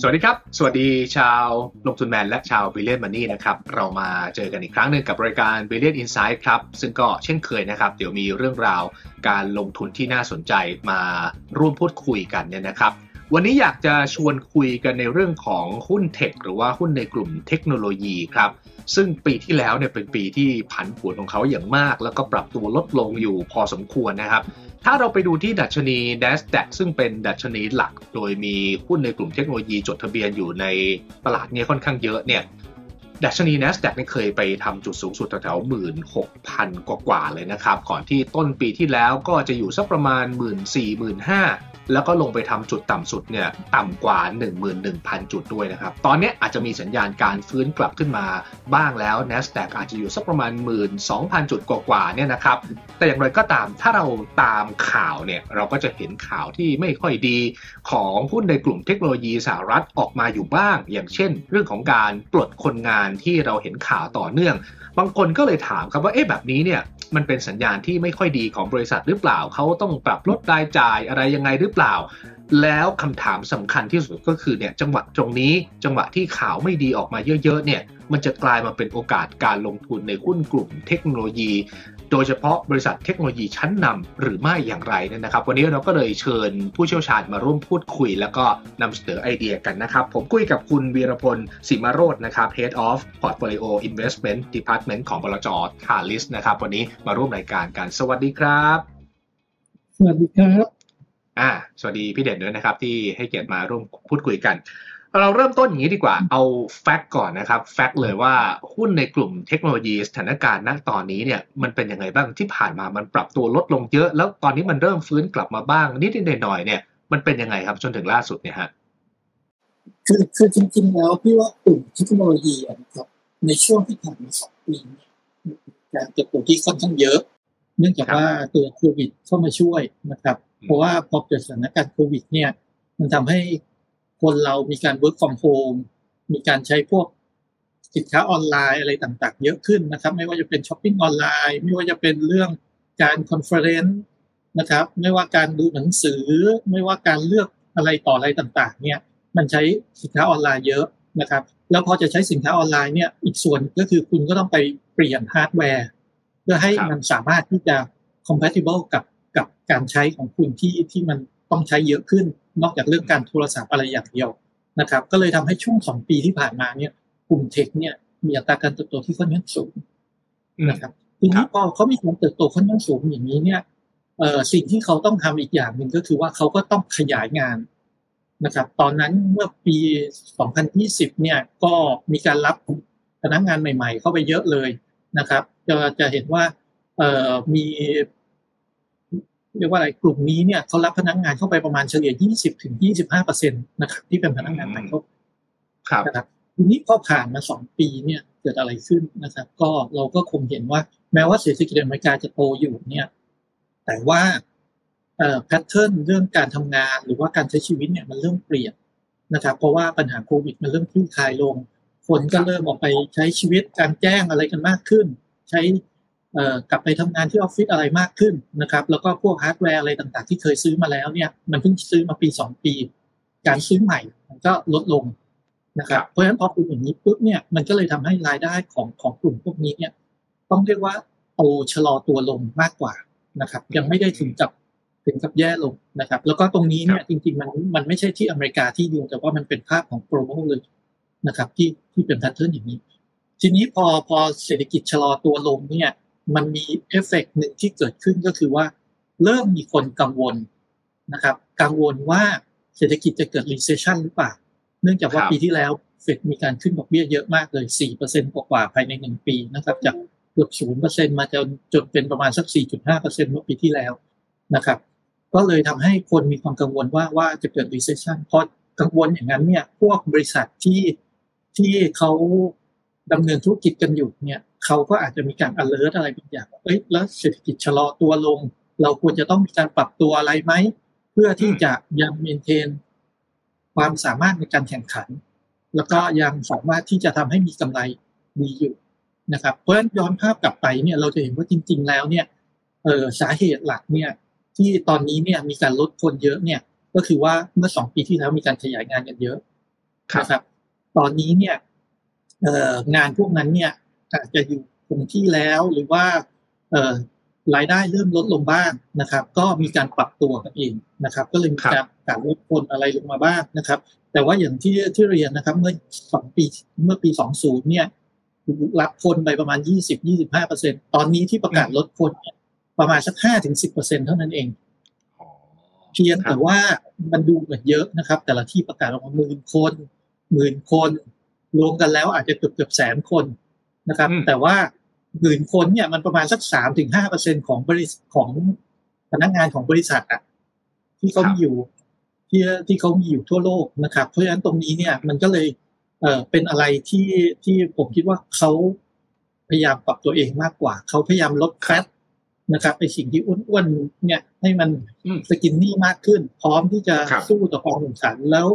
สวัสดีครับ สวัสดีชาวลงทุนแมนและชาว Billion Money นะครับ เรามาเจอกันอีกครั้งหนึ่งกับรายการ Billion Inside ครับ ซึ่งก็เช่นเคยนะครับ เดี๋ยวมีเรื่องราวการลงทุนที่น่าสนใจมาร่วมพูดคุยกันเนี่ยนะครับวันนี้อยากจะชวนคุยกันในเรื่องของหุ้น tech หรือว่าหุ้นในกลุ่มเทคโนโลยีครับ ซึ่งปีที่แล้วเนี่ยเป็นปีที่ผันผวนของเขาอย่างมาก แล้วก็ปรับตัวลดลงอยู่พอสมควรนะครับ ถ้าเราไปดูที่ดัชนี NASDAQ ซึ่งเป็นดัชนีหลัก โดยมีหุ้นในกลุ่มเทคโนโลยีจดทะเบียนอยู่ในตลาดนี้ค่อนข้างเยอะเนี่ย ดัชนี NASDAQ เนี่ยเคยไปทำจุดสูงสุดแถวๆหมื่นหกพันกว่าๆเลยนะครับ ก่อนที่ต้นปีที่แล้วก็จะอยู่สักประมาณ 1 4 0 0 0 0 5แล้วก็ลงไปทำจุดต่ำสุดเนี่ยต่ำกว่า 11,000 จุดด้วยนะครับ ตอนนี้อาจจะมีสัญญาณการฟื้นกลับขึ้นมาบ้างแล้ว NASDAQ อาจจะอยู่สักประมาณ 12,000 จุดกว่าๆเนี่ยนะครับ แต่อย่างไรก็ตามถ้าเราตามข่าวเนี่ยเราก็จะเห็นข่าวที่ไม่ค่อยดีของหุ้นในกลุ่มเทคโนโลยีสหรัฐออกมาอยู่บ้าง อย่างเช่น เรื่องของการปลดคนงานที่เราเห็นข่าวต่อเนื่อง บางคนก็เลยถามครับว่าเอ๊ะแบบนี้เนี่ยมันเป็นสัญญาณที่ไม่ค่อยดีของบริษัทหรือเปล่า เขาต้องปรับลดรายจ่ายอะไรยังไงหรือเปล่า แล้วคำถามสำคัญที่สุดก็คือเนี่ยจังหวะตรงนี้จังหวะที่ข่าวไม่ดีออกมาเยอะๆเนี่ย มันจะกลายมาเป็นโอกาสการลงทุนในหุ้นกลุ่มเทคโนโลยี โดยเฉพาะบริษัทเทคโนโลยีชั้นนำหรือไม่อย่างไรเนี่ยนะครับ วันนี้เราก็เลยเชิญผู้เชี่ยวชาญมาร่วมพูดคุย แล้วก็นำเสนอไอเดียกันนะครับ ผมคุยกับคุณวีรพลสิมาโรจน์นะครับ Head of Portfolio Investment Department ของบลจทาลิสนะครับ วันนี้มาร่วมรายการกันสวัสดีครับ สวัสดีครับอ่าสวัสดีพี่เด่นด้วยนะครับที่ให้เกียรติมาร่วมพูดคุยกัน เราเริ่มต้นอย่างนี้ดีกว่า เอาแฟกต์ก่อนนะครับ แฟกต์เลยว่าหุ้นในกลุ่มเทคโนโลยีสถานการณ์ณตอนนี้เนี่ยมันเป็นยังไงบ้างที่ผ่านมามันปรับตัวลดลงเยอะ แล้วตอนนี้มันเริ่มฟื้นกลับมาบ้าง นิดๆหน่อยๆเนี่ยมันเป็นยังไงครับจนถึงล่าสุดเนี่ยฮะคือคือจริงๆแล้วพี่ว่ากลุ่มเทคโนโลยีอะนะครับ ในช่วงที่ผ่านมาสองปีเนี่ยการเติบโตที่ค่อนข้างเยอะ เนื่องจากว่าตัวโควิดเข้ามาช่วยนะครับ เพราะว่าพอเกิดสถานการณ์โควิด เนี่ย มันทำให้ คนเรามีการ work from home มีการใช้พวกสินค้าออนไลน์อะไรต่างๆ เยอะขึ้นนะครับ ไม่ว่าจะเป็นช้อปปิ้งออนไลน์ ไม่ว่าจะเป็นเรื่องการ conference นะครับ ไม่ว่าการดูหนังสือ ไม่ว่าการเลือกอะไรต่ออะไรต่างๆ เนี่ย มันใช้สินค้าออนไลน์เยอะนะครับ แล้วพอจะใช้สินค้าออนไลน์เนี่ย อีกส่วนก็คือคุณก็ต้องไปเปลี่ยนฮาร์ดแวร์เพื่อให้มันสามารถที่จะ compatible กับกับการใช้ของคุณที่ที่มันต้องใช้เยอะขึ้น นอกจากเรื่องการโทรศัพท์อะไรอย่างเดียวนะครับ ก็เลยทำให้ช่วงสองปีที่ผ่านมาเนี่ยกลุ่มเทคเนี่ยมีอัตราการเติบโตที่ค่อนข้างสูงนะครับทีนี้พอเขามีการเติบโตค่อนข้างสูงอย่างนี้เนี่ยเอ่อสิ่งที่เขาต้องทำอีกอย่างหนึ่งก็คือว่าเขาก็ต้องขยายงานนะครับ ตอนนั้นเมื่อปี 2020 เนี่ยก็มีการรับพนักงานใหม่ ๆ เข้าไปเยอะเลยนะครับ จะจะเห็นว่าเอ่อมี เรียกว่าอะไรกลุ่มนี้เนี่ยเขารับพนักงานเข้าไปประมาณเฉลี่ย 20ถึง25เปอร์เซ็นต์นะครับที่เป็นพนักงานใหม่เข้าครับนะครับทีนี้พอผ่านมาสองปีเนี่ยเกิดอะไรขึ้นนะครับ ก็เราก็คงเห็นว่าแม้ว่าเศรษฐกิจอเมริกาจะโตอยู่เนี่ย แต่ว่าเอ่อแพทเทิร์นเรื่องการทำงานหรือว่าการใช้ชีวิตเนี่ยมันเริ่มเปลี่ยนนะครับ เพราะว่าปัญหาโควิดมันเริ่มคลี่คลายลง คนก็เริ่มออกไปใช้ชีวิตกลางแจ้งอะไรกันมากขึ้น ใช้เอ่อ กลับไปทำงานที่ออฟฟิศอะไรมากขึ้นนะครับ แล้วก็พวกฮาร์ดแวร์อะไรต่างๆ ที่เคยซื้อมาแล้วเนี่ย มันเพิ่งซื้อมาปีสองปี การซื้อใหม่มันก็ลดลงนะครับเพราะฉะนั้นพอเป็นอย่างนี้ปุ๊บเนี่ยมันก็เลยทำให้รายได้ของของกลุ่มพวกนี้เนี่ย ต้องเรียกว่าโตชะลอตัวลงมากกว่านะครับ ยังไม่ได้ถึงกับถึงกับแย่ลงนะครับ แล้วก็ตรงนี้เนี่ยจริงๆมันมันไม่ใช่ที่อเมริกาที่เดียวแต่ว่ามันเป็นภาพของ global เลยนะครับ ที่ที่เป็น pattern อย่างนี้ ทีนี้พอพอเศรษฐกิจชะลอตัวลงเนี่ย มันมีเอฟเฟกต์หนึ่งที่เกิดขึ้นก็คือว่า เริ่มมีคนกังวลนะครับ กังวลว่าเศรษฐกิจจะเกิด recession หรือเปล่า เนื่องจากว่าครับปีที่แล้วเฟดมีการขึ้นดอกเบี้ยเยอะมากเลย 4%กว่าๆภายในหนึ่งปีนะครับ จากเกือบ 0%มาจนจนเป็นประมาณสัก 4.5%เมื่อปีที่แล้วนะครับ ก็เลยทำให้คนมีความกังวลว่าว่าจะเกิด recession พอกังวลอย่างนั้นเนี่ย พวกบริษัทที่ที่เขา ดำเนินธุรกิจกันอยู่เนี่ยเขาก็อาจจะมีการ alert อะไรบางอย่างเอ้ยแล้วเศรษฐกิจชะลอตัวลง เราควรจะต้องมีการปรับตัวอะไรไหม เพื่อที่จะยังเมนเทน ความสามารถในการแข่งขัน แล้วก็ยังสามารถที่จะทำให้มีกำไรดีอยู่นะครับ เพราะฉะนั้นย้อนภาพกลับไปเนี่ยเราจะเห็นว่าจริง ๆ แล้วเนี่ยเออสาเหตุหลักเนี่ยที่ตอนนี้เนี่ยมีการลดคนเยอะเนี่ยก็คือว่าเมื่อสองปีที่แล้วมีการขยายงานกันเยอะครับนะครับ ตอนนี้เนี่ย งานพวกนั้นเนี่ยอาจจะอยู่คงที่แล้วหรือว่าเอ่อรายได้เริ่มลดลงบ้างนะครับ ก็มีการปรับตัวกันเองนะครับ ก็เลยมีการการลดคนอะไรลงมาบ้างนะครับ แต่ว่าอย่างที่ที่เรียนนะครับ เมื่อสองปีเมื่อปีสองศูนย์เนี่ยรับคนไปประมาณยี่สิบยี่สิบห้าเปอร์เซ็นตอนนี้ที่ประกาศลดคนเนี่ยประมาณสักห้าถึงสิบเปอร์เซ็นเท่านั้นเองอ๋อเพียงแต่ว่ามันดูเหมือนเยอะนะครับ แต่ละที่ประกาศออกมาหมื่นคนหมื่นคน รวมกันแล้วอาจจะเกือบเกือบแสนคนนะครับอืมแต่ว่าหมื่นคนเนี่ยมันประมาณสักสามถึงห้าเปอร์เซ็นของบริษของพนักงานของบริษัทอะที่เขามีอยู่ที่ที่เขามีอยู่ทั่วโลกนะครับ เพราะฉะนั้นตรงนี้เนี่ยมันก็เลยเอ่อเป็นอะไรที่ที่ผมคิดว่าเขาพยายามปรับตัวเองมากกว่า เขาพยายามลดแฟตนะครับไอสิ่งที่อ้วนๆเนี่ยให้มันอืมสกินนี่มากขึ้น พร้อมที่จะครับสู้ต่อความแข่งขันแล้ว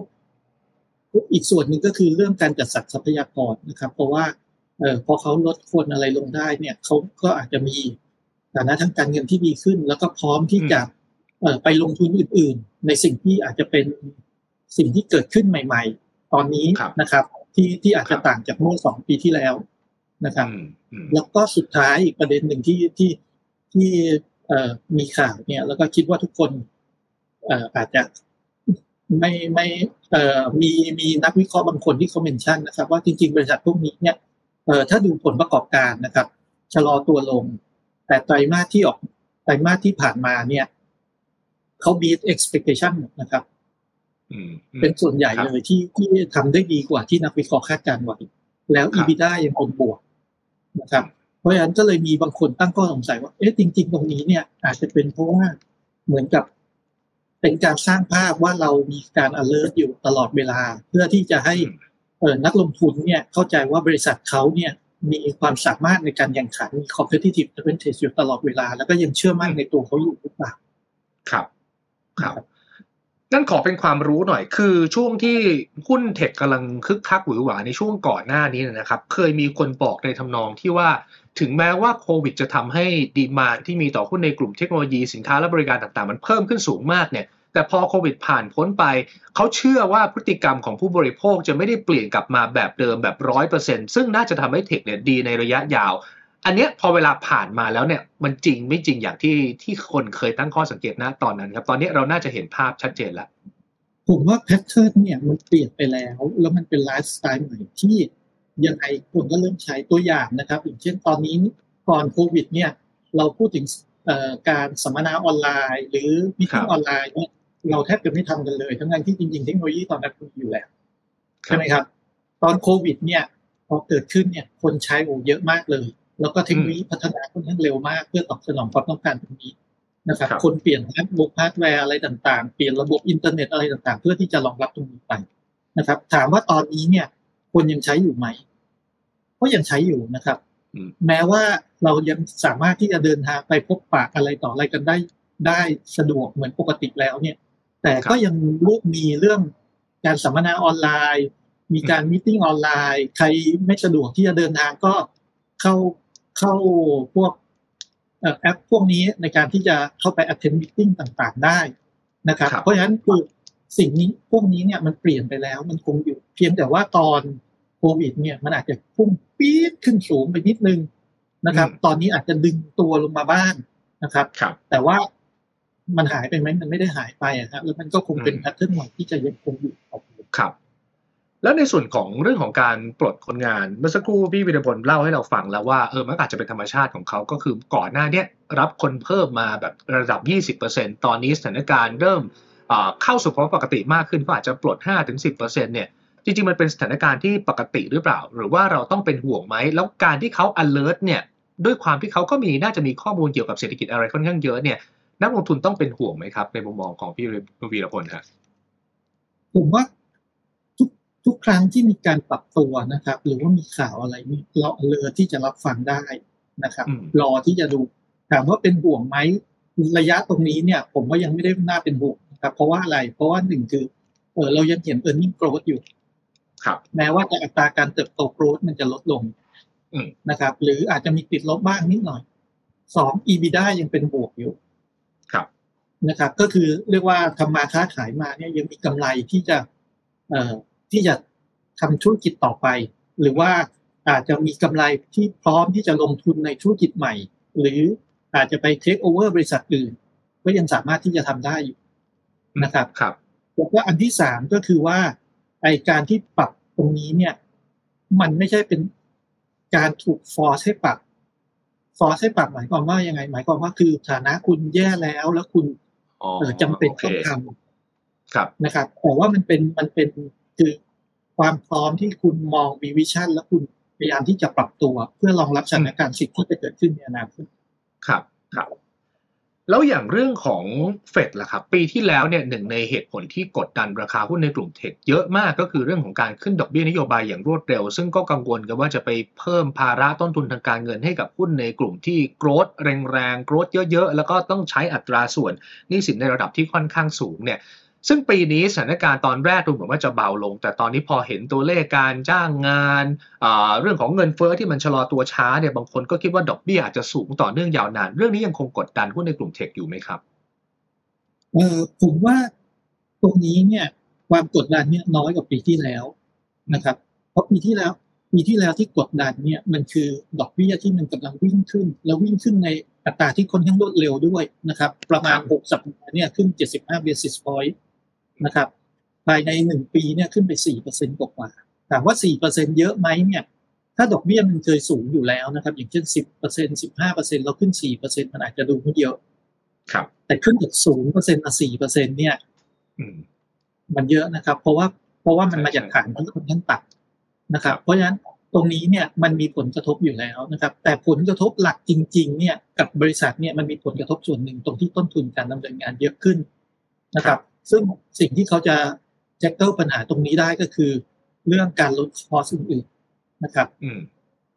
อีกส่วนหนึ่งก็คือเรื่องการจัดสรรทรัพยากรนะครับ เพราะว่าเออพอเขาลดคนอะไรลงได้เนี่ยเขาก็อาจจะมีฐานะทางการเงินที่ดีขึ้น แล้วก็พร้อมที่จะเออไปลงทุนอื่น ๆ ในสิ่งที่อาจจะเป็นสิ่งที่เกิดขึ้นใหม่ ๆ ตอนนี้ครับนะครับ ที่ที่อาจจะครับต่างจากเมื่อสองปีที่แล้วนะครับอืมอืมแล้วก็สุดท้ายอีกประเด็นหนึ่งที่ที่ที่เอ่อมีข่าวเนี่ย แล้วก็คิดว่าทุกคนเอ่ออาจจะ ไม่ไม่เอ่อมีมีนักวิเคราะห์บางคนที่เขาเมนชั่นนะครับ ว่าจริงๆ บริษัทพวกนี้เนี่ยเอ่อถ้าดูผลประกอบการนะครับชะลอตัวลง แต่ไตรมาสที่ออกไตรมาสที่ผ่านมาเนี่ยเขา beat expectation หมดนะครับอืมอืมเป็นส่วนใหญ่ครับเลยที่ที่ทำได้ดีกว่าที่นักวิเคราะห์คาดการณ์ไว้แล้วครับ EBITDA ยังคงบวกนะครับ เพราะฉะนั้นก็เลยมีบางคนตั้งข้อสงสัยว่าเอ๊ะจริง ๆ ตรงนี้เนี่ย อาจจะเป็นเพราะว่าเหมือนกับ เป็นการสร้างภาพว่าเรามีการ alert อยู่ตลอดเวลา เพื่อที่จะให้อืมเออนักลงทุนเนี่ยเข้าใจว่าบริษัทเขาเนี่ยมีความสามารถในการแข่งขันมี competitive advantage อยู่ตลอดเวลา แล้วก็ยังเชื่อมั่นในตัวเขาอยู่หรือเปล่าครับครับนั่นขอเป็นความรู้หน่อย คือช่วงที่หุ้นเทคกำลังคึกคักหวือหวาในช่วงก่อนหน้านี้นะครับ เคยมีคนบอกในทำนองที่ว่าถึงแม้ว่าโควิดจะทำให้ดีมานที่มีต่อหุ้นในกลุ่มเทคโนโลยีสินค้าและบริการต่างๆ มันเพิ่มขึ้นสูงมากเนี่ย แต่พอโควิดผ่านพ้นไป เขาเชื่อว่าพฤติกรรมของผู้บริโภคจะไม่ได้เปลี่ยนกลับมาแบบเดิมแบบร้อยเปอร์เซ็นซึ่งน่าจะทำให้เทคเนี่ยดีในระยะยาว อันเนี้ยพอเวลาผ่านมาแล้วเนี่ยมันจริงไม่จริงอย่างที่ที่คนเคยตั้งข้อสังเกตนะตอนนั้นครับ ตอนนี้เราน่าจะเห็นภาพชัดเจนแล้วผมว่า pattern เนี่ยมันเปลี่ยนไปแล้ว แล้วมันเป็นไลฟ์สไตล์ใหม่ที่ยังไงคนก็เริ่มใช้ตัวอย่างนะครับอย่างเช่นตอนนี้ก่อนโควิดเนี่ยเราพูดถึงเอ่อการสัมมนาออนไลน์ หรือ meeting ครับออนไลน์เนี่ย เราแทบจะไม่ทำกันเลย ทั้งนั้นที่จริงๆเทคโนโลยีตอนนั้นมีอยู่แล้วใช่ไหมครับ ตอนโควิด เนี่ยพอเกิดขึ้นเนี่ย คนใช้โอ้เยอะมากเลย แล้วก็เทคโนโลยีพัฒนาค่อนข้างเร็วมาก เพื่อตอบสนองความต้องการตรงนี้นะครับครับคนเปลี่ยนฮาร์ดบุกฮาร์ดแวร์อะไรต่างๆ เปลี่ยนระบบอินเทอร์เน็ตอะไรต่างๆ เพื่อที่จะรองรับตรงนี้ไปนะครับ ถามว่าตอนนี้เนี่ย คนยังใช้อยู่ไหมก็ยังใช้อยู่นะครับอืมแม้ว่าเรายังสามารถที่จะเดินทางไปพบปะอะไรต่ออะไรกันได้ได้สะดวกเหมือนปกติแล้วเนี่ย แต่ก็ยังรูปมีเรื่องการสัมมนาออนไลน์ มีการมิ팅ออนไลน์ ใครไม่สะดวกที่จะเดินทางก็เข้าเข้าพวกเอ่อแอปพวกนี้ในการที่จะเข้าไป attend meeting ต่างๆ ได้นะครับครับ เพราะฉะนั้นคือสิ่งนี้พวกนี้เนี่ยมันเปลี่ยนไปแล้วมันคงอยู่เพียงแต่ว่าตอนโควิดเนี่ยมันอาจจะพุ่งปี๊ดขึ้นสูงไปนิดนึงนะครับ ตอนนี้อาจจะดึงตัวลงมาบ้างนะครับครับแต่ว่า มันหายไปไหมมันไม่ได้หายไปอะครับแล้วมันก็คงเป็นอืมแพทเทิร์นใหม่ที่จะยังคงอยู่ต่อไปครับ แล้วในส่วนของเรื่องของการปลดคนงานเมื่อสักครู่พี่วิรพลเล่าให้เราฟังแล้วว่าเออมันอาจจะเป็นธรรมชาติของเขาก็คือก่อนหน้าเนี้ยรับคนเพิ่มมาแบบระดับ 20%ตอนนี้สถานการณ์เริ่มอ่าเข้าสู่ภาวะปกติมากขึ้นก็อาจจะปลด 5-10%เนี่ยจริงๆ มันเป็นสถานการณ์ที่ปกติหรือเปล่า หรือว่าเราต้องเป็นห่วงไหม แล้วการที่เขา alert เนี่ย ด้วยความที่เขาก็มีน่าจะมีข้อมูลเกี่ยวกับเศรษฐกิจอะไรค่อนข้างเยอะเนี่ย นักลงทุนต้องเป็นห่วงไหมครับ ในมุมมองของพี่วีรพลครับผมว่าทุกทุกครั้งที่มีการปรับตัวนะครับ หรือว่ามีข่าวอะไรนี่เราเลือที่จะรับฟังได้นะครับอืมรอที่จะดูถามว่าเป็นห่วงไหมระยะตรงนี้เนี่ย ผมว่ายังไม่ได้น่าเป็นห่วงนะครับ เพราะว่าอะไร เพราะว่าหนึ่งคือเออเรายังเห็น e a r n i n g growth อยู่ ครับ แม้ว่าแต่อัตราการเติบโต growth มันจะลดลงอืมนะครับ หรืออาจจะมีติดลบบ้างนิดหน่อยสอง EBITDA ยังเป็นบวกอยู่ครับ นะครับ ก็คือเรียกว่าทำมาค้าขายมาเนี่ยยังมีกำไรที่จะเอ่อที่จะทำธุรกิจต่อไป หรือว่าอาจจะมีกำไรที่พร้อมที่จะลงทุนในธุรกิจใหม่ หรืออาจจะไปเทคโอเวอร์บริษัทอื่น ก็ยังสามารถที่จะทำได้อยู่นะครับครับแล้วก็อันที่สามก็คือว่าไอการที่ปรับตรงนี้เนี่ย มันไม่ใช่เป็นการถูก force ให้ปรับ force ให้ปรับหมายความว่ายังไง หมายความว่าคือฐานะคุณแย่แล้วแล้วคุณอ๋อเอ่อ จำเป็นโอเคต้องทำครับนะครับแต่ว่ามันเป็นมันเป็นคือความพร้อมที่คุณมองมี vision แล้วคุณพยายามที่จะปรับตัว เพื่อรองรับสถานการณ์สิ่งที่จะเกิดขึ้นในอนาคตครับครับ แล้วอย่างเรื่องของเฟดล่ะครับปีที่แล้วเนี่ยหนึ่งในเหตุผลที่กดดันราคาหุ้นในกลุ่มเทคเยอะมากก็คือเรื่องของการขึ้นดอกเบี้ยนโยบายอย่างรวดเร็ว ซึ่งก็กังวลกันว่าจะไปเพิ่มภาระต้นทุนทางการเงินให้กับหุ้นในกลุ่มที่โกรดแรงๆโกรดเยอะๆ แล้วก็ต้องใช้อัตราส่วนหนี้สินในระดับที่ค่อนข้างสูงเนี่ย ซึ่งปีนี้สถานการณ์ตอนแรกดูเหมือนว่าจะเบาลง แต่ตอนนี้พอเห็นตัวเลขการจ้างงานอ่าเรื่องของเงินเฟ้อที่มันชะลอตัวช้าเนี่ยบางคนก็คิดว่าดอกเบี้ยอาจจะสูงต่อเนื่องยาวนาน เรื่องนี้ยังคงกดดันหุ้นในกลุ่มเทคอยู่ไหมครับเออผมว่าตรงนี้เนี่ยความกดดันเนี่ยน้อยกว่าปีที่แล้วนะครับ เพราะปีที่แล้วปีที่แล้วที่กดดันเนี่ยมันคือดอกเบี้ยที่มันกำลังวิ่งขึ้น แล้ววิ่งขึ้นในอัตราที่ค่อนข้างรวดเร็วด้วยนะครับ ประมาณครับ6สัปดาห์เนี่ยขึ้น 75 basis point นะครับภายในหนึ่งปีเนี่ยขึ้นไป4%กว่าๆถามว่า4%เยอะไหมเนี่ย ถ้าดอกเบี้ยมันเคยสูงอยู่แล้วนะครับ อย่างเช่น10% 15%เราขึ้น4%มันอาจจะดูไม่เยอะ ครับ แต่ขึ้นจาก0%มา4%เนี่ยอืมมันเยอะนะครับ เพราะว่าเพราะว่ามันใช่มาจากใช่ฐานที่ค่อนข้างต่ำนะครับครับ เพราะฉะนั้นตรงนี้เนี่ยมันมีผลกระทบอยู่แล้วนะครับ แต่ผลกระทบหลักจริง ๆ เนี่ยกับบริษัทเนี่ยมันมีผลกระทบส่วนหนึ่งตรงที่ต้นทุนการดำเนินงานเยอะขึ้นนะครับ ซึ่งสิ่งที่เขาจะแจ็คเกิลปัญหาตรงนี้ได้ก็คือ เรื่องการลดคอสอื่นๆนะครับอืม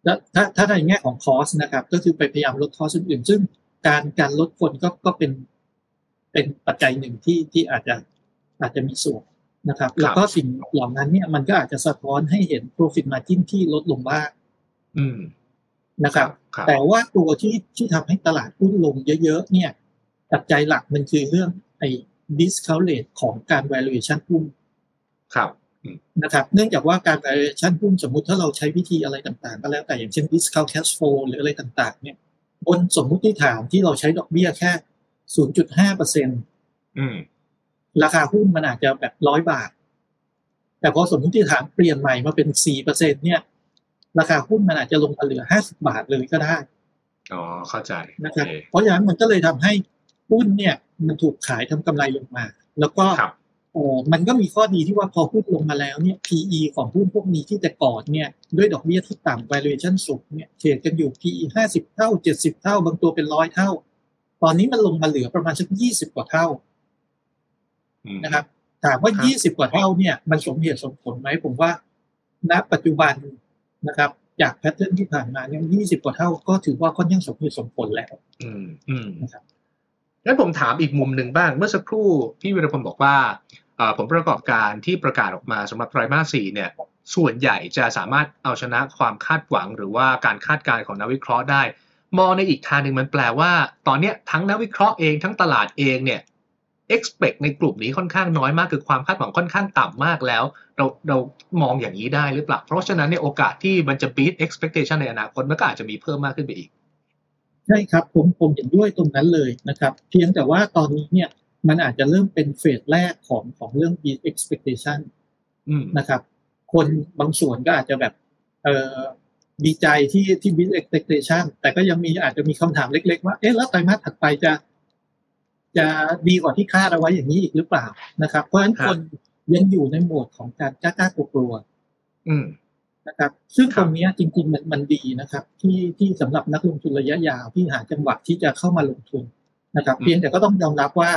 แล้วถ้าถ้าในแง่ของคอสนะครับ ก็คือไปพยายามลดคอสอื่นๆซึ่งการการลดคนก็ก็เป็นเป็นปัจจัยหนึ่งที่ที่อาจจะอาจจะมีส่วนนะครับ แล้วก็สิ่งเหล่านั้นเนี่ยมันก็อาจจะสะท้อนให้เห็น profit margin ที่ลดลงบ้างอืมนะครับครับ แต่ว่าตัวที่ที่ทำให้ตลาดหุ้นลงเยอะๆเนี่ยปัจจัยหลักมันคือเรื่องไอ้ discount rate ของการ valuation หุ้นครับนะครับ เนื่องจากว่าการ valuation หุ้นสมมุติถ้าเราใช้วิธีอะไรต่างๆ ก็แล้วแต่อย่างเช่น discount cash flow หรืออะไรต่างๆ เนี่ย บนสมมุติฐานที่เราใช้ดอกเบี้ยแค่ 0.5เปอร์เซ็นอืมราคาหุ้นมันอาจจะแบบร้อยบาท แต่พอสมมุติฐานเปลี่ยนใหม่มาเป็น 4เปอร์เซ็นเนี่ย ราคาหุ้นมันอาจจะลงมาเหลือ 50 บาทเลยก็ได้ อ๋อ เข้าใจนะครับโอเคเพราะฉะนั้นมันก็เลยทำให้ หุ้นเนี่ยมันถูกขายทำกำไรลงมา แล้วก็ครับเออมันก็มีข้อดีที่ว่าพอหุ้นลงมาแล้วเนี่ย PE ของหุ้นพวกนี้ที่แต่ก่อนเนี่ยด้วยดอกเบี้ยที่ต่ำ valuation สูงเนี่ยเทรดกันอยู่ PE ห้าสิบเท่าเจ็ดสิบเท่า บางตัวเป็นร้อยเท่า ตอนนี้มันลงมาเหลือประมาณสักยี่สิบกว่าเท่าอืมนะครับถามว่าครับยี่สิบกว่าเท่าเนี่ยมันสมเหตุสมผลไหมผมว่า ณ ปัจจุบันนะครับ จากแพทเทิร์นที่ผ่านมาเนี่ยยี่สิบกว่าเท่าก็ถือว่าค่อนข้างสมเหตุสมผลแล้วอืมอืมนะครับ งั้นผมถามอีกมุมหนึ่งบ้าง เมื่อสักครู่พี่วิรพลบอกว่าผลประกอบการที่ประกาศออกมาสำหรับไตรมาสสี่เนี่ยส่วนใหญ่จะสามารถเอาชนะความคาดหวัง หรือว่าการคาดการณ์ของนักวิเคราะห์ได้ มองในอีกทางหนึ่งมันแปลว่า ตอนนี้ทั้งนักวิเคราะห์เองทั้งตลาดเองเนี่ย expect ในกลุ่มนี้ค่อนข้างน้อยมากคือความคาดหวังค่อนข้างต่ำมากแล้ว เราเรามองอย่างนี้ได้หรือเปล่า เพราะฉะนั้นเนี่ยโอกาสที่มันจะ beat expectation ในอนาคตมันก็อาจจะมีเพิ่มมากขึ้นไปอีก ใช่ครับผมผมเห็นด้วยตรงนั้นเลยนะครับ เพียงแต่ว่าตอนนี้เนี่ยมันอาจจะเริ่มเป็นเฟสแรกของของเรื่อง beat expectation อืมนะครับ คนบางส่วนก็อาจจะแบบเออดีใจที่ที่ beat expectation แต่ก็ยังมีอาจจะมีคำถามเล็ก ๆ ว่าเอ๊ะแล้วไตรมาสถัดไปจะ จะดีกว่าที่คาดเอาไว้อย่างนี้อีกหรือเปล่านะครับ เพราะฉะนั้นครับคนยังอยู่ในโหมดของการกล้าๆกลัวๆอืม นะครับ ซึ่งครับตรงเนี้ยจริงๆมันมันดีนะครับ ที่ที่สำหรับนักลงทุนระยะยาวที่หาจังหวะที่จะเข้ามาลงทุนนะครับ เพียงแต่ก็ต้องยอมรับว่า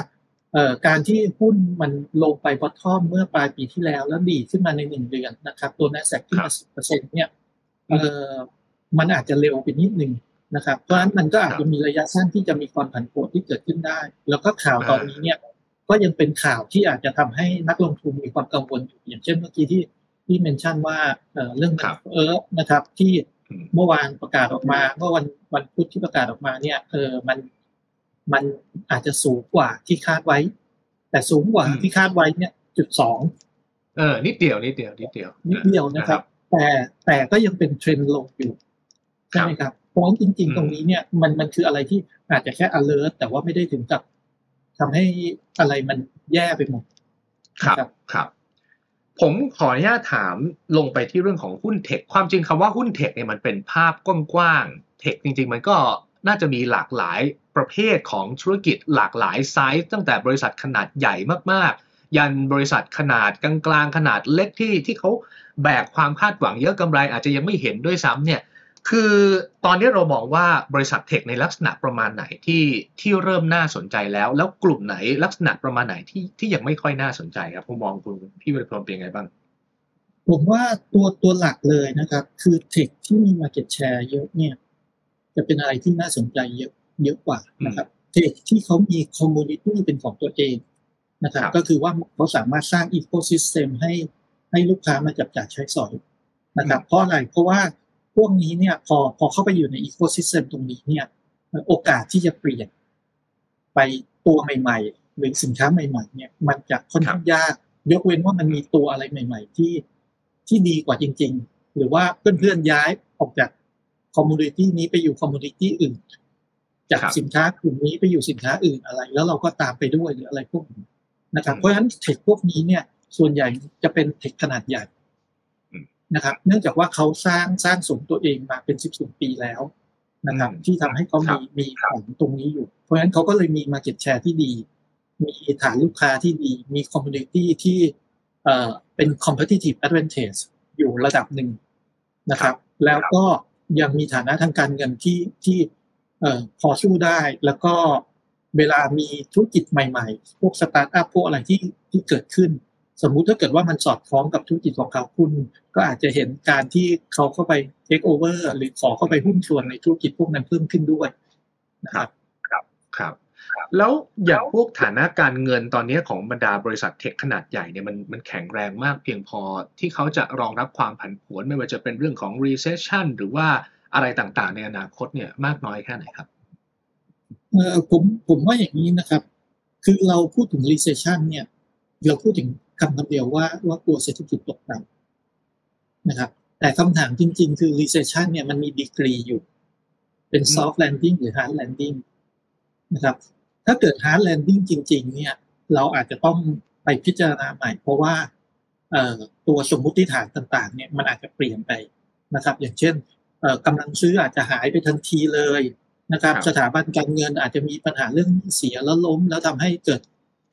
เอ่อการที่หุ้นมันลงไปบอททอมเมื่อปลายปีที่แล้วแล้วดีขึ้นมาในหนึ่งเดือนนะครับ ตัว n a s d a q ขึ้นมาสิบเปอร์เซ็นต์เนี่ยเอ่อมันอาจจะเร็วไปนิดนึงนะครับ เพราะฉะนั้นมันก็อาจจะมีระยะสั้นที่จะมีความผันผวนที่เกิดขึ้นได้ แล้วก็ข่าวตอนนี้เนี่ยก็ยังเป็นข่าวที่อาจจะทำให้นักลงทุนมีความกังวลอยู่อย่างเช่นเมื่อกี้ที่ ที่ mention ว่าเอ่อเรื่องครับเออนะครับ ที่อืมเมื่อวานประกาศออกมาเมื่อวันวันพุธที่ประกาศออกมาเนี่ยเออมันมันอาจจะสูงกว่าที่คาดไว้ แต่สูงกว่าที่คาดไว้เนี่ยจุดสองเออนิดเดียวนิดเดียวนิดเดียวนิดเดียวนะครับ แต่แต่ก็ยังเป็นเทรนด์ลงอยู่ใช่ไหมครับเพราะจริง ๆ ตรงนี้เนี่ยมันมันคืออะไรที่อาจจะแค่ alert แต่ว่าไม่ได้ถึงกับทำให้อะไรมันแย่ไปหมดครับครับ ผมขออนุญาตถามลงไปที่เรื่องของหุ้นเทค ความจริงคำว่าหุ้นเทคเนี่ยมันเป็นภาพกว้างๆ เทคจริง ๆ มันก็น่าจะมีหลากหลายประเภทของธุรกิจหลากหลายไซส์ตั้งแต่บริษัทขนาดใหญ่มากๆ ยันบริษัทขนาดกลางๆ ขนาดเล็กที่ที่เขาแบกความคาดหวังเยอะกำไรอาจจะยังไม่เห็นด้วยซ้ำเนี่ย คือตอนนี้เรามองว่าบริษัท tech ในลักษณะประมาณไหนที่ที่เริ่มน่าสนใจแล้ว แล้วกลุ่มไหนลักษณะประมาณไหนที่ที่ยังไม่ค่อยน่าสนใจครับผมมองคุณพี่วิรพลเป็นยังไงบ้าง ผมว่าตัวตัวหลักเลยนะครับ คือ tech ที่มี Market Share เยอะเนี่ยจะเป็นอะไรที่น่าสนใจเยอะเยอะกว่านะครับ tech ที่เขามี community เป็นของตัวเองนะครับก็คือว่าเขาสามารถสร้าง ecosystem ให้ให้ลูกค้ามาจับจ่ายใช้สอยนะครับ เพราะอะไรเพราะว่า พวกนี้เนี่ยพอพอเข้าไปอยู่ใน ecosystem ตรงนี้เนี่ยโอกาสที่จะเปลี่ยนไปตัวใหม่ ๆ หรือสินค้าใหม่ๆเนี่ยมันจะค่อนข้างยาก ยกเว้นว่ามันมีตัวอะไรใหม่ ๆ ที่ที่ดีกว่าจริง ๆ หรือว่าเพื่อนๆย้ายออกจาก community นี้ไปอยู่ community อื่น จากสินค้ากลุ่มนี้ไปอยู่สินค้าอื่นอะไร แล้วเราก็ตามไปด้วยหรืออะไรพวกนี้นะครับเพราะฉะนั้น tech พวกนี้เนี่ยส่วนใหญ่จะเป็น tech ขนาดใหญ่ นะครับ เนื่องจากว่าเขาสร้างสร้างสมตัวเองมาเป็นสิบสิบปีแล้วนะครับที่ทำให้เขามีมีของตรงนี้อยู่ เพราะฉะนั้นเขาก็เลยมี market share ที่ดี มีฐานลูกค้าที่ดี มี community ที่เอ่อเป็น competitive advantage อยู่ระดับหนึ่งนะครับ แล้วก็ยังมีฐานะทางการเงินที่ที่เอ่อพอสู้ได้แล้วก็เวลามีธุรกิจใหม่ๆ พวกสตาร์ทอัพพวกอะไรที่ที่เกิดขึ้น สมมุติถ้าเกิดว่ามันสอดคล้องกับธุรกิจของเขาคุณ ก็อาจจะเห็นการที่เขาเข้าไป take over หรือขอเข้าไปหุ้นส่วนในธุรกิจพวกนั้นเพิ่มขึ้นด้วยนะครับครับครับแล้วอย่างพวกฐานะการเงินตอนนี้ของบรรดาบริษัท tech ขนาดใหญ่เนี่ยมันมันแข็งแรงมากเพียงพอที่เขาจะรองรับความผันผวนไม่ว่าจะเป็นเรื่องของ recession หรือว่าอะไรต่างๆ ในอนาคตเนี่ยมากน้อยแค่ไหนครับเออผมผมว่าอย่างนี้นะครับ คือเราพูดถึง recession เนี่ย เราพูดถึง คำคำเดียวว่าว่ากลัวเศรษฐกิจตกต่ำนะครับ แต่คำถามจริง ๆ คือ recession เนี่ยมันมีดีกรีอยู่ เป็น soft landing หรือ hard landing นะครับ ถ้าเกิด hard landing จริง ๆ เนี่ย เราอาจจะต้องไปพิจารณาใหม่ เพราะว่าตัวสมมุติฐานต่าง ๆ เนี่ยมันอาจจะเปลี่ยนไปนะครับ อย่างเช่นกำลังซื้ออาจจะหายไปทันทีเลยนะครับ สถาบันการเงินอาจจะมีปัญหาเรื่องเสียแล้วล้ม แล้วทำให้เกิด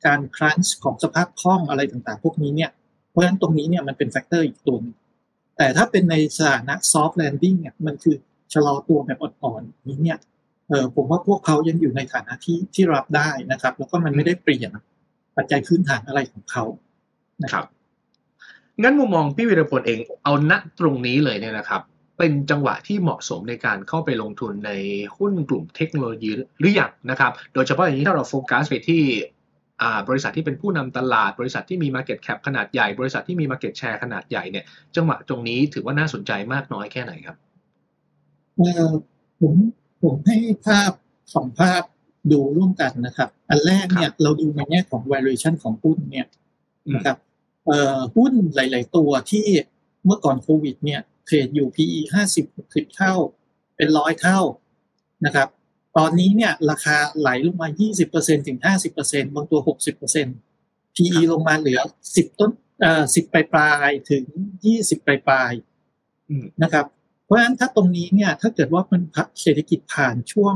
การ crunch ของสภาพคล่องอะไรต่างๆ พวกนี้เนี่ย เพราะฉะนั้นตรงนี้เนี่ยมันเป็น factor อีกตัวนึงแต่ถ้าเป็นในสถานะ soft landing เนี่ยมันคือชะลอตัวแบบอ่อนๆนี้เนี่ยเออผมว่าพวกเขายังอยู่ในฐานะที่ที่รับได้นะครับ แล้วก็มันไม่ได้เปลี่ยนปัจจัยพื้นฐานอะไรของเขานะครับ งั้นมุมมองพี่วิรพลเองเอาณตรงนี้เลยเนี่ยนะครับ เป็นจังหวะที่เหมาะสมในการเข้าไปลงทุนในหุ้นกลุ่มเทคโนโลยีหรือยังนะครับ โดยเฉพาะอย่างนี้ถ้าเราโฟกัสไปที่ บริษัทที่เป็นผู้นำตลาด บริษัทที่มี Market Cap ขนาดใหญ่ บริษัทที่มี Market Share ขนาดใหญ่เนี่ยจังหวะตรงนี้ถือว่าน่าสนใจมากน้อยแค่ไหนครับผมผมให้ภาพสองภาพดูร่วมกันนะครับ อันแรกเนี่ยเราดูในแง่ของ valuation ของหุ้นเนี่ยนะครับหุ้นหลาย ๆ ตัวที่เมื่อก่อนโควิดเนี่ยเทรดอยู่ PE ห้าสิบสิบเท่า เป็นร้อยเท่านะครับ ตอนนี้เนี่ยราคาไหลลงมา 20%ถึง 50%บางตัว 60% PE ลงมาเหลือ 10 ต้นเอ่อ10ปลายปลายถึง 20ปลายปลายนะครับ เพราะฉะนั้นถ้าตรงนี้เนี่ยถ้าเกิดว่ามันเศรษฐกิจผ่านช่วง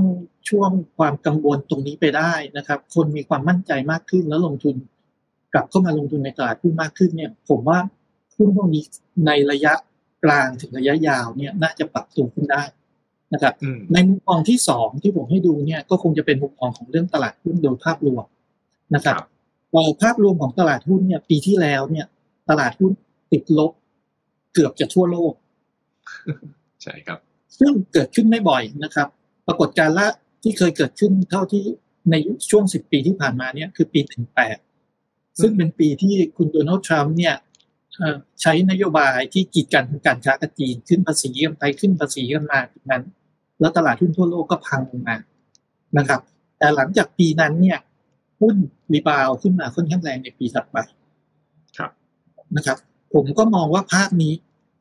ช่วงความกังวลตรงนี้ไปได้นะครับ คนมีความมั่นใจมากขึ้นแล้วลงทุน กลับเข้ามาลงทุนในตลาดหุ้นมากขึ้นเนี่ย ผมว่าหุ้นพวกนี้ในระยะกลางถึงระยะยาวเนี่ยน่าจะปรับตัวขึ้นได้ นะครับในมุมมองที่สองที่ผมให้ดูเนี่ยก็คงจะเป็นมุมมองของเรื่องตลาดหุ้นโดยภาพรวมนะครับภาพรวมของตลาดหุ้นเนี่ย ปีที่แล้วเนี่ย ตลาดหุ้นติดลบ เกือบจะทั่วโลก ใช่ครับ ซึ่งเกิดขึ้นไม่บ่อยนะครับ ปรากฏการณ์ละที่เคยเกิดขึ้นเท่าที่ในช่วงสิบปีที่ผ่านมาเนี่ยคือปีถึงแปดซึ่งเป็นปีที่คุณโดนัลด์ทรัมป์เนี่ยใช้นโยบายที่กีดกันการค้ากับจีนขึ้นภาษีกันไปขึ้นภาษีกันมาแบบนั้น แล้วตลาดหุ้นทั่วโลกก็พังลงมานะครับ แต่หลังจากปีนั้นเนี่ยหุ้น rebound ขึ้นมาค่อนข้างแรงในปีถัดไปครับนะครับ ผมก็มองว่าภาพนี้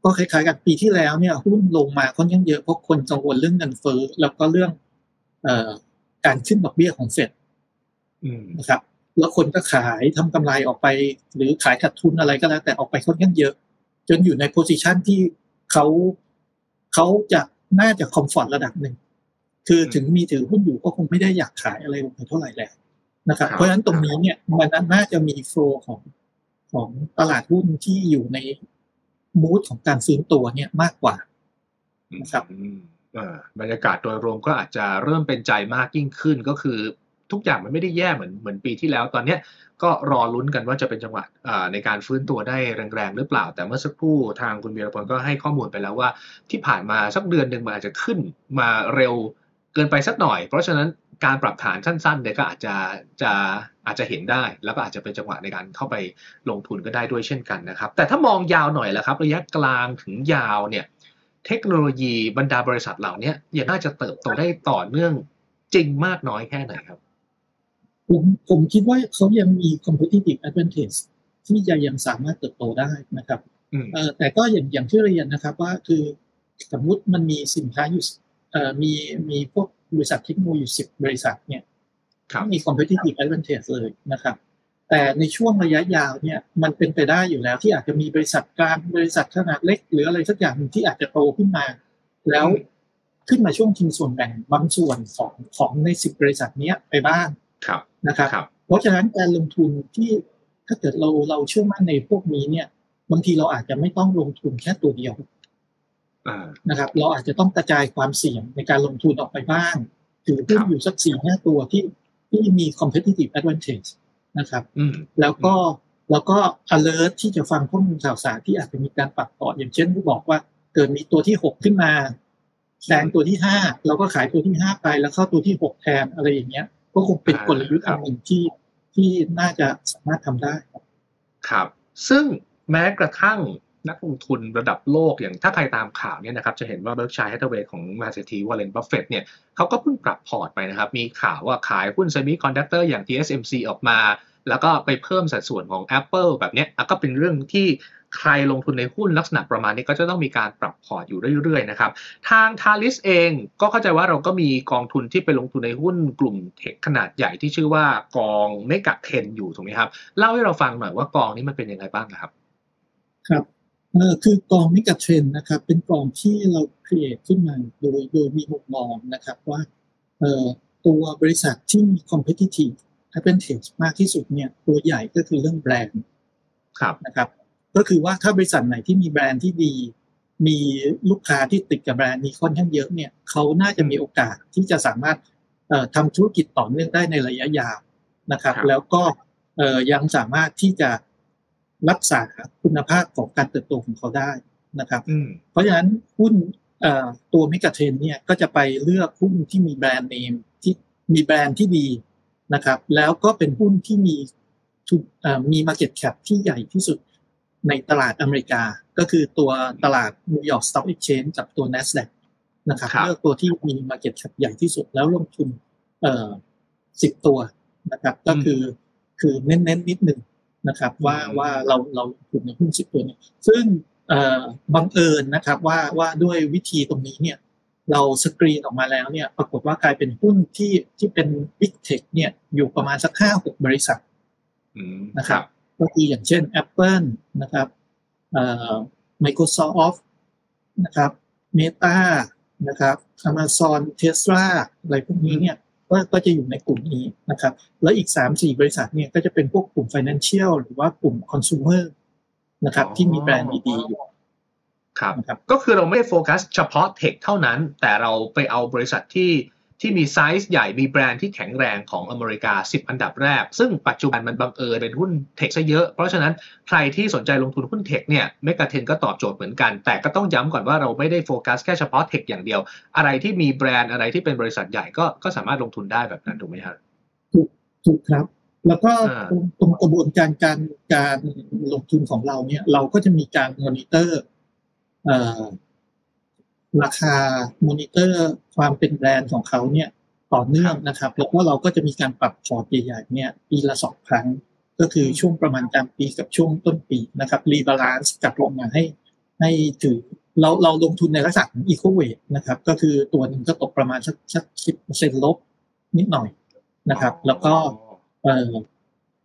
ก็คล้ายๆกับปีที่แล้วเนี่ยหุ้นลงมาค่อนข้างเยอะเพราะคนกังวลเรื่องเงินเฟ้อแล้วก็เรื่องเอ่อการขึ้นดอกเบี้ยของเฟดอืมนะครับ แล้วคนก็ขายทำกำไรออกไป หรือขายขาดทุนอะไรก็แล้วแต่ออกไปค่อนข้างเยอะ จนอยู่ใน position ที่เขาเขาจะ น่าจะ comfort ระดับหนึ่ง คือถึงมีถือหุ้นอยู่ก็คงไม่ได้อยากขายอะไรลงไปเท่าไหร่แล้วนะครับ เพราะฉะนั้นตรงนี้เนี่ยมันน่าจะมีโฟลของของตลาดหุ้นที่อยู่ในมูดของการฟื้นตัวเนี่ยมากกว่านะครับอืมเอ่อบรรยากาศโดยรวมก็อาจจะเริ่มเป็นใจมากยิ่งขึ้นก็คือ ทุกอย่างมันไม่ได้แย่เหมือนเหมือนปีที่แล้ว ตอนเนี้ก็รอลุ้นกันว่าจะเป็นจังหวะในการฟื้นตัวได้แรงๆหรือเปล่า แต่เมื่อสักครู่ทางคุณเบียร์พลก็ให้ข้อมูลไปแล้วว่า ที่ผ่านมาสักเดือนหนึ่งมันอาจจะขึ้นมาเร็วเกินไปสักหน่อย เพราะฉะนั้นการปรับฐานสั้นๆเนี่ยก็อาจจะจะอาจจะเห็นได้ แล้วก็อาจจะเป็นจังหวะในการเข้าไปลงทุนก็ได้ด้วยเช่นกันนะครับ แต่ถ้ามองยาวหน่อยแล้วครับ ระยะกลางถึงยาวเนี่ยเทคโนโลยีบรรดาบริษัทเหล่านี้ยังน่าจะเติบโตได้ต่อเนื่องจริงมากน้อยแค่ไหนครับ ผมผมคิดว่าเขายังมี competitive advantage ที่จะยังสามารถเติบโตได้นะครับอืมเอ่อแต่ก็อย่างอย่างที่เรียนนะครับว่าคือสมมติมันมีสินค้าอยู่เอ่อมีมีพวกบริษัทเทคโนโลยีสิบบริษัทเนี่ยครับมี competitive advantage เลยนะครับ แต่ในช่วงระยะยาวเนี่ยมันเป็นไปได้อยู่แล้ว ที่อาจจะมีบริษัทกลางบริษัทขนาดเล็ก หรืออะไรสักอย่างหนึ่งที่อาจจะโตขึ้นมา แล้วขึ้นมาช่วงชิงส่วนแบ่งบางส่วนของของในสิบบริษัทเนี้ยไปบ้างครับ นะครับครับ เพราะฉะนั้นการลงทุนที่ถ้าเกิดเราเราเชื่อมั่นในพวกนี้เนี่ย บางทีเราอาจจะไม่ต้องลงทุนแค่ตัวเดียวอ่านะครับ เราอาจจะต้องกระจายความเสี่ยงในการลงทุนออกไปบ้างถือหุ้นอยู่สักสี่ห้าตัวที่ที่มี competitive advantage นะครับอืมแล้วก็แล้วก็ alert ที่จะฟังข้อมูลข่าวสารที่อาจจะมีการปรับพอร์ตอย่างเช่นที่บอกว่าเกิดมีตัวที่หกขึ้นมาแซงตัวที่ห้าเราก็ขายตัวที่ห้าไปแล้วเข้าตัวที่หกแทนอะไรอย่างเงี้ย ก็คงเป็นกลยุทธ์อันหนึ่งที่ที่น่าจะสามารถทำได้ครับครับ ซึ่งแม้กระทั่งนักลงทุนระดับโลกอย่างถ้าใครตามข่าวเนี่ยนะครับจะเห็นว่า Berkshire Hathaway ของมหาเศรษฐีวอร์เรนบัฟเฟตต์เนี่ยเขาก็เพิ่งปรับพอร์ตไปนะครับ มีข่าวว่าขายหุ้นเซมิคอนดักเตอร์อย่าง TSMC ออกมา แล้วก็ไปเพิ่มสัดส่วนของ Apple แบบเนี้ยอะก็เป็นเรื่องที่ ใครลงทุนในหุ้นลักษณะประมาณนี้ก็จะต้องมีการปรับพอร์ตอยู่เรื่อยๆนะครับ ทางทาริสเองก็เข้าใจว่าเราก็มีกองทุนที่ไปลงทุนในหุ้นกลุ่มเทคขนาดใหญ่ที่ชื่อว่ากองเมกะเทนอยู่ถูกไหมครับ เล่าให้เราฟังหน่อยว่ากองนี้มันเป็นยังไงบ้างนะครับ ครับเออคือกองมิกะเทรนนะครับ เป็นกองที่เรา create ขึ้นมาโดยโดยมีมุมมองนะครับว่าเอ่อตัวบริษัทที่มี competitive advantage มากที่สุดเนี่ยตัวใหญ่ก็คือเรื่องแบรนด์ครับนะครับ ก็คือว่าถ้าบริษัทไหนที่มีแบรนด์ที่ดี มีลูกค้าที่ติดกับแบรนด์นี้ค่อนข้างเยอะเนี่ยเขาน่าจะมีโอกาสที่จะสามารถเอ่อทำธุรกิจต่อเนื่องได้ในระยะยาวนะครับครับแล้วก็เอ่อยังสามารถที่จะรักษาคุณภาพของการเติบโตของเขาได้นะครับอืมเพราะฉะนั้นหุ้นเอ่อตัวมิกาเทนเนี่ยก็จะไปเลือกหุ้นที่มีแบรนด์เนมที่มีแบรนด์ที่ดีนะครับ แล้วก็เป็นหุ้นที่มีทุนเอ่อมี Market Cap ที่ใหญ่ที่สุด ในตลาดอเมริกา ก็คือตัวตลาด New York Stock Exchange กับตัว NASDAQ นะครับครับเลือกตัวที่มี Market Cap ใหญ่ที่สุดแล้วลงทุนเอ่อสิบตัวนะครับ ก็คือคือเน้นๆนิดนึงนะครับ ว่าอืมว่าเราเราลงทุนในหุ้นสิบตัวเนี่ยซึ่งเอ่อบังเอิญนะครับว่าว่าด้วยวิธีตรงนี้เนี่ยเราสกรีนออกมาแล้วเนี่ยปรากฏว่ากลายเป็นหุ้นที่ที่เป็น Big Tech เนี่ยอยู่ประมาณสักห้าหกบริษัทอืมนะครับ ก็คืออย่างเช่น Apple นะครับเอ่อ Microsoft นะครับ Meta นะครับ Amazon Tesla อะไรพวกนี้เนี่ยก็ก็จะอยู่ในกลุ่มนี้นะครับ แล้วอีก 3-4 บริษัทเนี่ยก็จะเป็นพวกกลุ่ม Financial หรือว่ากลุ่ม Consumer นะครับที่มีแบรนด์ดีๆอยู่ครับนะครับก็คือเราไม่ได้โฟกัสเฉพาะเทคเท่านั้น แต่เราไปเอาบริษัทที่ ที่มีไซส์ใหญ่มีแบรนด์ที่แข็งแรงของอเมริกา 10 อันดับแรก ซึ่งปัจจุบันมันบังเอิญเป็นหุ้น tech ซะเยอะ เพราะฉะนั้นใครที่สนใจลงทุนหุ้น tech เนี่ย MEGA10ก็ตอบโจทย์เหมือนกัน แต่ก็ต้องย้ำก่อนว่าเราไม่ได้โฟกัสแค่เฉพาะ tech อย่างเดียว อะไรที่มีแบรนด์อะไรที่เป็นบริษัทใหญ่ก็ก็สามารถลงทุนได้แบบนั้นถูกไหมครับถูกครับ แล้วก็อ่าตรงตรงกระบวนการการการลงทุนของเราเนี่ยเราก็จะมีการมอนิเตอร์เอ่อ เราคามอนิเตอร์ความเป็นแบรนด์ของเขาเนี่ยต่อเนื่องนะครับ แล้วก็เราก็จะมีการปรับพอร์ตใหญ่ๆเนี่ยปีละสองครั้ง ก็คือช่วงประมาณกลางปีกับช่วงต้นปีนะครับ rebalance กลับลงมาให้ให้ถือเราเราลงทุนในลักษณะของ equal weight นะครับ ก็คือตัวหนึ่งก็ตกประมาณสักสักสิบเปอร์เซ็นลบนิดหน่อยนะครับ แล้วก็เอ่อ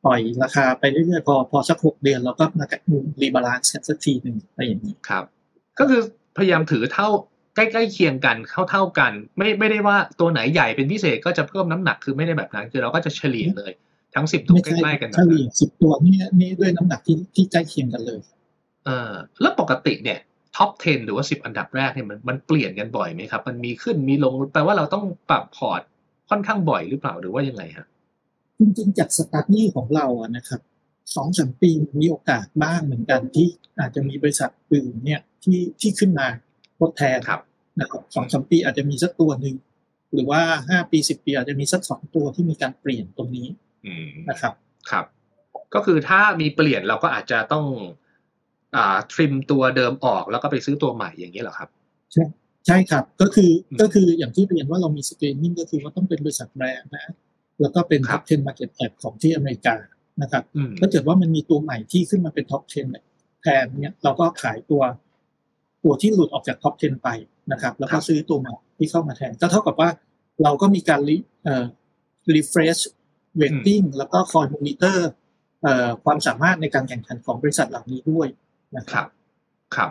ปล่อยราคาไปเรื่อยๆพอพอสักหกเดือนเราก็มาจัด rebalance กันสักทีหนึ่งอะไรอย่างนี้ครับ ก็คือพยายามถือเท่า ใกล้ๆเคียงกันเท่าเท่าๆกัน ไม่ไม่ได้ว่าตัวไหนใหญ่เป็นพิเศษก็จะเพิ่มน้ำหนักคือไม่ได้แบบนั้น คือเราก็จะเฉลี่ยเลย ทั้งสิบตัวไม่ใกใช่ล้ๆกันแบบเฉนั้นลเฉลี่ยสิบตัวนี่นี่ด้วยน้ำหนักที่ที่ใกล้เคียงกันเลยเออแล้วปกติเนี่ย top 10 หรือว่า 10 อันดับแรกเนี่ยมันมันเปลี่ยนกันบ่อยไหมครับ มันมีขึ้นมีลงแปลว่าเราต้องปรับพอร์ตค่อนข้างบ่อยหรือเปล่าหรือว่ายังไงฮะจริงๆจาก study ของเราอะนะครับสองสามปีมีโอกาสบ้างเหมือนกันที่อาจจะมีบริษัทอื่นเนี่ยที่ที่ขึ้นมาทดแทนครับ นะครับสองสามปีอาจจะมีสักตัวหนึ่งหรือว่าห้าปีสิบปีอาจจะมีสักสองตัวที่มีการเปลี่ยนตรงนี้อืมนะครับ ครับ ก็คือถ้ามีเปลี่ยนเราก็อาจจะต้องอ่า trim ตัวเดิมออกแล้วก็ไปซื้อตัวใหม่อย่างนี้เหรอครับ ใช่ครับ ก็คืออืมก็คืออย่างที่เรียนว่าเรามี screening ก็คือว่าต้องเป็นบริษัทแบรนด์นะ แล้วก็เป็นครับ top 10 market cap ของที่อเมริกานะครับอืมถ้าเกิดว่ามันมีตัวใหม่ที่ขึ้นมาเป็น top 10เนี่ยแทนเนี่ยเราก็ขายตัว ตัวที่หลุดออกจาก top 10ไป นะครับ แล้วก็ซื้อตัวใหม่ที่เข้ามาแทน ก็เท่ากับว่าเราก็มีการรีเอ่อ refresh rating แล้วก็คอยมอนิเตอร์เอ่อความสามารถในการแข่งขันของบริษัทเหล่านี้ด้วยนะครับรับ ครับ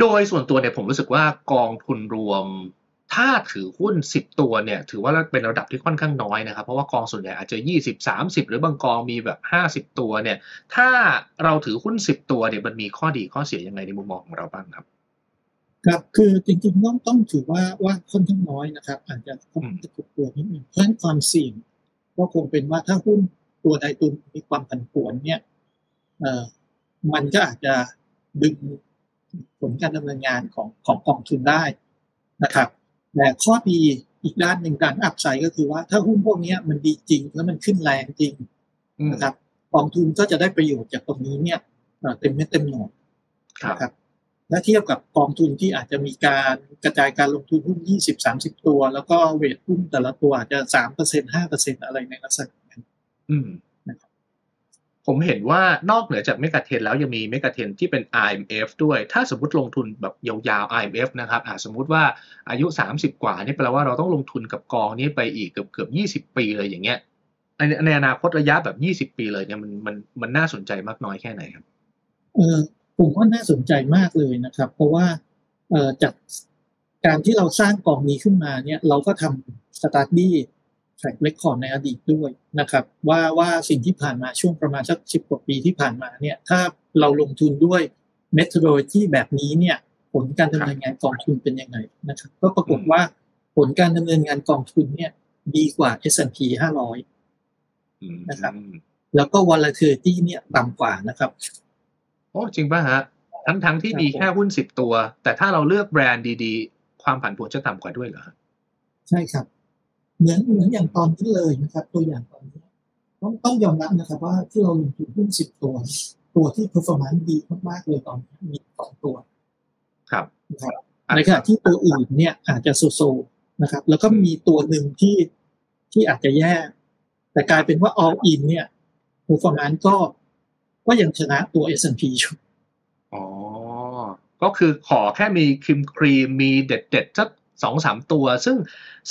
โดยส่วนตัวเนี่ยผมรู้สึกว่ากองทุนรวมถ้าถือหุ้น 10 ตัวเนี่ย ถือว่าเป็นระดับที่ค่อนข้างน้อยนะครับ เพราะว่ากองส่วนใหญ่อาจจะ 20 30 หรือบางกองมีแบบ 50 ตัวเนี่ย ถ้าเราถือหุ้น 10 ตัวเนี่ยมันมีข้อดีข้อเสียยังไงในมุมมองของเราบ้างครับ ครับคือจริงๆต้องต้องถือว่าว่าค่อนข้างน้อยนะครับ อาจจะค่อนข้างจะถูกตัวนิดนึงเพราะฉะนั้นความเสี่ยงก็คงเป็นว่าถ้าหุ้นตัวใดตัวหนึ่งมีความผันผวนเนี่ยเอ่อมันก็อาจจะดึงผลการดำเนินงานของของกองทุนได้นะครับแต่ข้อดีอีกด้านหนึ่งการ upside ก็คือว่าถ้าหุ้นพวกเนี้ยมันดีจริงแล้วมันขึ้นแรงจริงอืมนะครับกองทุนก็จะได้ประโยชน์จากตรงนี้เนี่ยเอ่อเต็มเม็ดเต็มหน่วยครับนะครับ และเทียบกับกองทุนที่อาจจะมีการกระจายการลงทุนหุ้น 20 30 ตัว แล้วก็ weight หุ้นแต่ละตัวอาจจะ3เปอร์เซ็นต์5เปอร์เซ็นต์อะไรในลักษณะนั้นอืมนะครับผมเห็นว่านอกเหนือจากเมกะเทนแล้วยังมีเมกะเทนที่เป็น IMF ด้วย ถ้าสมมติลงทุนแบบยาวๆ IMF นะครับอ่าสมมุติว่าอายุ 30 กว่านี่แปลว่าเราต้องลงทุนกับกองนี้ไปอีกเกือบเกือบ20 ปีเลยอย่างเงี้ยในในอนาคตระยะแบบ 20 ปีเลยเนี่ยมันมันมันน่าสนใจมากน้อยแค่ไหนครับเออ ผมว่าน่าสนใจมากเลยนะครับ เพราะว่าเอ่อจากการที่เราสร้างกองนี้ขึ้นมาเนี่ยเราก็ททำ study track record ในอดีตด้วยนะครับ ว่าว่าสิ่งที่ผ่านมาช่วงประมาณสักสิบกว่าปีที่ผ่านมาเนี่ยถ้าเราลงทุนด้วย methodology แบบนี้เนี่ยผลการดำเนินงานกองทุนเป็นยังไงนะครับ ก็ปรากฏว่าผลการดำเนินงานกองทุนเนี่ย ดีกว่า S&P 500อืมนะครับ แล้วก็ volatility เนี่ยต่ำกว่านะครับ โอ้จริงป่ะฮะ ทั้งทั้งที่มีครับผมแค่หุ้น10ตัว แต่ถ้าเราเลือกแบรนด์ดีๆ ความผันผวนจะต่ำกว่าด้วยเหรอฮะใช่ครับ เหมือนเหมือนอย่างตอนที่เลยนะครับ ตัวอย่างตอนนี้ต้องต้องยอมรับนะครับว่าที่เราลงทุนหุ้นสิบตัว ตัวที่ performance ดีมากๆเลยตอนนี้มีสองตัวครับนะครับในขณะที่ตัวอื่นเนี่ยอาจจะโซโซนะครับ แล้วก็มีตัวหนึ่งที่ที่อาจจะแย่ แต่กลายเป็นว่า all in เนี่ย performance ก็ ก็ยังชนะตัว S&P อยู่อ๋อ ก็คือขอแค่มีครีมครีมมีเด็ดเด็ดๆสักสองสามตัว ซึ่ง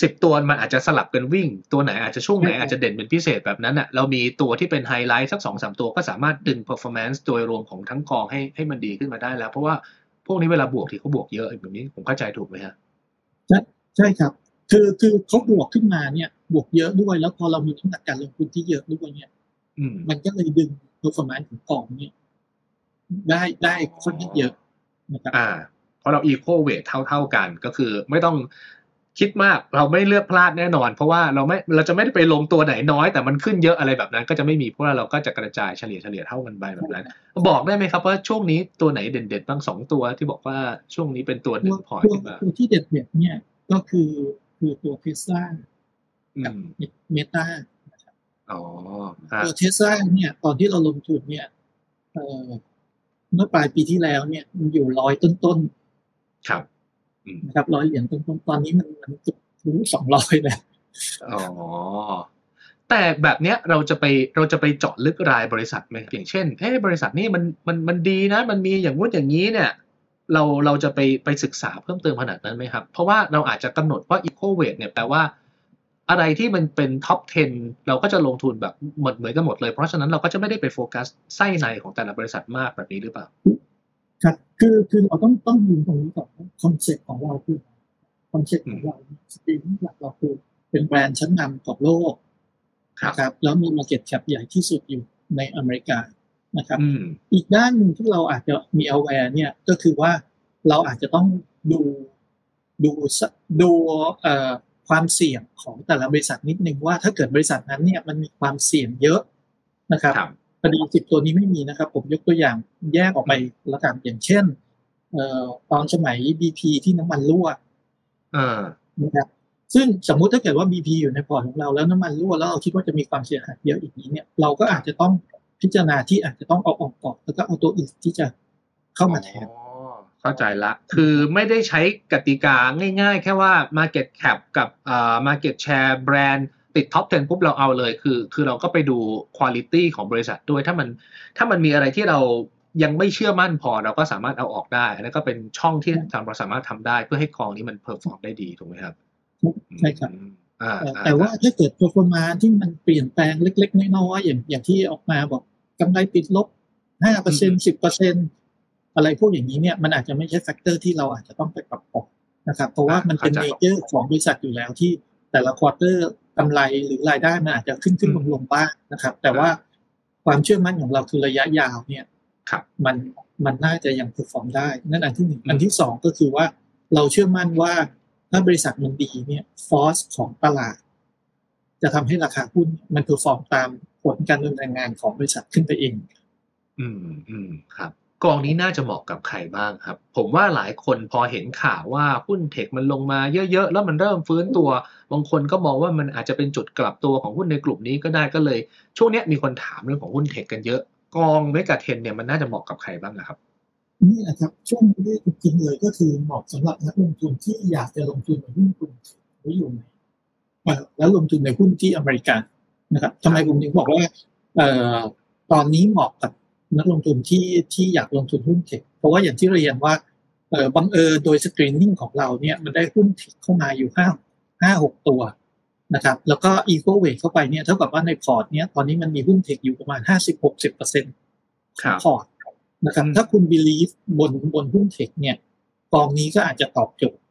สิบตัวมันอาจจะสลับกันวิ่ง ตัวไหนอาจจะช่วงไหนใช่ครับอาจจะเด่นเป็นพิเศษแบบนั้นอะเรามีตัวที่เป็นไฮไลท์สักสองสามตัวก็สามารถดึง performance โดยรวมของทั้งกองให้ให้มันดีขึ้นมาได้แล้ว เพราะว่าพวกนี้เวลาบวกที่เขาบวกเยอะแบบนี้ผมเข้าใจถูกไหมฮะใช่ครับ คือคือเขาบวกขึ้นมาเนี่ย บวกเยอะด้วยแล้วพอเรามีน้ำหนักการลงทุนที่เยอะด้วยเนี่ยอืมมันก็เลยดึง performance ของกองเนี่ยได้ได้ค่อนข้างเยอะนะครับอ่าเพราะเรา equal weight เท่าเท่า ๆกันก็คือไม่ต้องคิดมากเราไม่เลือกพลาดแน่นอน เพราะว่าเราไม่เราจะไม่ได้ไปลงตัวไหนน้อย แต่มันขึ้นเยอะอะไรแบบนั้น ก็จะไม่มีเพราะว่าเราก็จะกระจายเฉลี่ยเฉลี่ยเท่ากันไปแบบนั้น บอกได้ไหมครับว่าช่วงนี้ตัวไหนเด่นๆบ้างสองตัวที่บอกว่าช่วงนี้เป็นตัวหนึ่ตัวงพอร์ตตัวขึ้นมาตัวที่เด็ดเด็ดๆเนี่ยก็คือคือตัวเทสลาอืกับมเมตา อ๋อฮะตัวเทสลาเนี่ยตอนที่เราลงทุนเนี่ยเอ่อเมื่อปลายปีที่แล้วเนี่ย มันอยู่ร้อยต้นครับอืมๆนะครับร้อยเหรียญต้นๆตอนนี้มันมันจะทะลุสองร้อยแล้วอ๋อแต่แบบเนี้ยเราจะไปเราจะไปเจาะลึกรายบริษัทไหมอย่างเช่นเฮ้บริษัทนี้มันมันมันดีนะ มันมีอย่างงู้นอย่างนี้เนี่ย เราเราจะไปไปศึกษาเพิ่มเติมขนาดนั้นไหมครับ เพราะว่าเราอาจจะกำหนดว่า equal weight เนี่ยแปลว่า อะไรที่มันเป็น top 10 เราก็จะลงทุนแบบหมดเหมือนกันหมดเลย เพราะฉะนั้นเราก็จะไม่ได้ไปโฟกัสไส้ในของแต่ละบริษัทมากแบบนี้หรือเปล่า ครับ คือคือเราต้องต้องดูตรงนี้ก่อนคอนเซ็ปต์ของเราคือคอนเซ็ปต์ของเราสตรีมหลักเราคือเป็นแบรนด์ชั้นนำของโลกครับนะครับแล้วมี market cap ใหญ่ที่สุดอยู่ในอเมริกานะครับอืมอีกด้านหนึ่งที่เราอาจจะมี aware เนี่ยก็คือว่าเราอาจจะต้องดูดูสดูเอ่อ ความเสี่ยงของแต่ละบริษัทนิดนึงว่าถ้าเกิดบริษัทนั้นเนี่ยมันมีความเสี่ยงเยอะนะครับครับพอดีสิบตัวนี้ไม่มีนะครับ ผมยกตัวอย่างแยกออกไปละกันอย่างเช่นเอ่อตอนสมัย BP ที่น้ำมันรั่วเออนะครับซึ่งสมมุติถ้าเกิดว่า BP อยู่ในพอร์ตของเราแล้วน้ำมันรั่วแล้วเราคิดว่าจะมีความเสียหายเยอะอีกนี้เนี่ยเราก็อาจจะต้องพิจารณาที่อาจจะต้องเอาออกก่อนแล้วก็เอาตัวอื่นที่จะเข้ามาแทนอ๋อ เข้าใจละคือไม่ได้ใช้กติกาง่ายๆ แค่ว่า Market Cap กับอ่า Market Share แบรนด์ติด top 10 ปุ๊บเราเอาเลย คือ คือเราก็ไปดู quality ของบริษัทด้วย ถ้ามัน ถ้ามันมีอะไรที่เรายังไม่เชื่อมั่นพอเราก็สามารถเอาออกได้อันนั้นก็เป็นช่องที่เราสามารถทำได้เพื่อให้กองนี้มัน perform ได้ดี ถูกไหมครับ ใช่ครับอืมอ่าแต่อ่แต่ว่าถ้าเกิด performance ที่มันเปลี่ยนแปลงเล็ก ๆ น้อยๆอย่างอย่างที่ออกมาบอกกำไรติดลบห้าเปอร์เซ็นสิบเปอร์เซ็น อะไรพวกอย่างนี้เนี่ยมันอาจจะไม่ใช่ factor ที่เราอาจจะต้องไปปรับปรุงนะครับ เพราะว่ามันเป็น nature ของบริษัทอยู่แล้วที่แต่ละ quarter กำไรหรือรายได้มันอาจจะขึ้นขึ้นลงลงบ้างนะครับ แต่ว่าความเชื่อมั่นของเราคือระยะยาวเนี่ยครับมันมันน่าจะยัง perform ได้นั่นอันที่หนึ่งอันที่สองก็คือว่าเราเชื่อมั่นว่าถ้าบริษัทมันดีเนี่ยฟอสของตลาด จะทำให้ราคาหุ้นมัน perform ตามผลการดำเนินงานของบริษัทขึ้นไปเอง อืมอืมครับ กองนี้น่าจะเหมาะกับใครบ้างครับ ผมว่าหลายคนพอเห็นข่าวว่าหุ้นเทคมันลงมาเยอะๆ แล้วมันเริ่มฟื้นตัว บางคนก็มองว่ามันอาจจะเป็นจุดกลับตัวของหุ้นในกลุ่มนี้ก็ได้ก็เลย ช่วงนี้มีคนถามเรื่องของหุ้นเทคกันเยอะ กองเมกะเทนเนี่ยมันน่าจะเหมาะกับใครบ้างนะครับ นี่แหละครับช่วงนี้จริงเลยก็คือเหมาะสำหรับนักลงทุนที่อยากจะลงทุนในหุ้นกลุ่มหรือยู่ในแล้วลงทุนในหุ้นที่อเมริกานะครับทำไมผมถึงบอกว่าเอ่อตอนนี้เหมาะกับ นักลงทุนที่ที่อยากลงทุนหุ้นเทคเพราะว่าอย่างที่เรียนว่าเอ่อบังเอิญโดย screening ของเราเนี่ยมันได้หุ้นเทคเข้ามาอยู่ห้าห้าหกตัวนะครับแล้วก็ equal weight เข้าไปเนี่ยเท่ากับว่าในพอร์ตเนี่ยตอนนี้มันมีหุ้นเทคอยู่ประมาณห้าสิบหกสิบเปอร์เซ็นต์ครับพอร์ตนะครับอืมถ้าคุณ believe บนบนหุ้นเทคเนี่ยกองนี้ก็อาจจะตอบโจทย์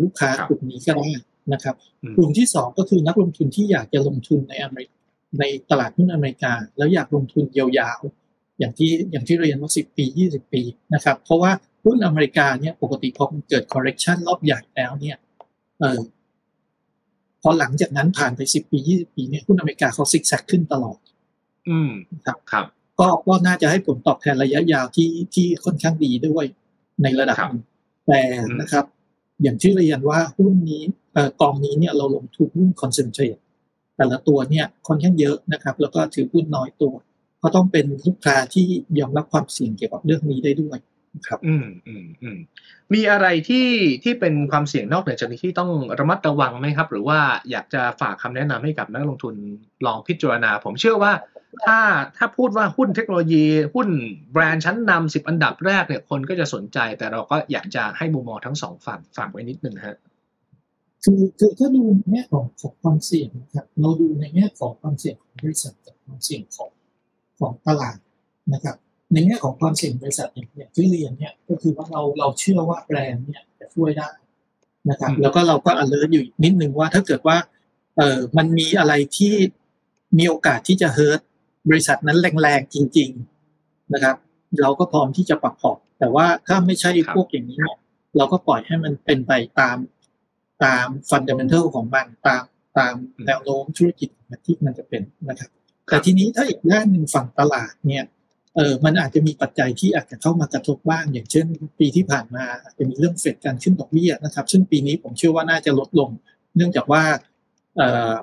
ลูกค้ากลุ่มนี้ก็ได้นะครับอืมกลุ่มที่สองก็คือนักลงทุนที่อยากจะลงทุนในอเมริกในตลาดหุ้นอเมริกา แล้วอยากลงทุนยาวๆ อย่างที่อย่างที่เรียนว่าสิบปียี่สิบปีนะครับ เพราะว่าหุ้นอเมริกาเนี่ยปกติพอมันเกิด correction รอบใหญ่แล้วเนี่ยเออพอหลังจากนั้นผ่านไปสิบปียี่สิบปีเนี่ยหุ้นอเมริกาเขาซิกแซกขึ้นตลอด อืมครับครับ ก็ก็น่าจะให้ผลตอบแทนระยะยาวที่ที่ค่อนข้างดีด้วยในระดับครับหนึ่งแต่อืมนะครับ อย่างที่เรียนว่าหุ้นนี้เอ่อกองนี้เนี่ยเราลงทุนหุ้นคอนเซนเทรตแต่ละตัวเนี่ยค่อนข้างเยอะนะครับ แล้วก็ถือหุ้นน้อยตัว ก็ต้องเป็นลูกค้าที่ยอมรับความเสี่ยงเกี่ยวกับเรื่องนี้ได้ด้วยนะครับ อืมอืมอืมมีอะไรที่ที่เป็นความเสี่ยงนอกเหนือจากนี้ที่ต้องระมัดระวังไหมครับ หรือว่าอยากจะฝากคำแนะนำให้กับนักลงทุนลองพิจารณา ผมเชื่อว่า ถ้าถ้าพูดว่าหุ้นเทคโนโลยีหุ้นแบรนด์ชั้นนำสิบอันดับแรกเนี่ยคนก็จะสนใจ แต่เราก็อยากจะให้มุมมองทั้งสองฝั่งฝากไว้นิดนึงฮะคือคือถ้าดูในแง่ของของความเสี่ยงนะครับเราดูในแง่ของความเสี่ยงของบริษัทกับความเสี่ยงของ ของตลาดนะครับในแง่ของความเสี่ยงบริษัทอย่างอย่างที่เรียนเนี่ยก็คือว่าเราเราเชื่อว่าแบรนด์เนี่ยจะช่วยได้นะครับอืมแล้วก็เราก็ alert อยู่นิดนึงว่าถ้าเกิดว่าเออมันมีอะไรที่มีโอกาสที่จะเฮิร์ตบริษัทนั้นแรงๆจริง ๆนะครับ เราก็พร้อมที่จะปรับพอร์ตแต่ว่าถ้าไม่ใช่พวกอย่างนี้เนี่ยเราก็ปล่อยให้มันเป็นไปตามตามฟันเดเมนทัลของมันตามตามแนวโน้มธุรกิจของมันที่มันจะเป็นนะครับ แต่ทีนี้ถ้าอีกด้านหนึ่งฝั่งตลาดเนี่ยเออมันอาจจะมีปัจจัยที่อาจจะเข้ามากระทบบ้าง อย่างเช่น ปีที่ผ่านมาอาจจะมีเรื่องเฟดการขึ้นดอกเบี้ยนะครับ ซึ่งปีนี้ผมเชื่อว่าน่าจะลดลง เนื่องจากว่าเออ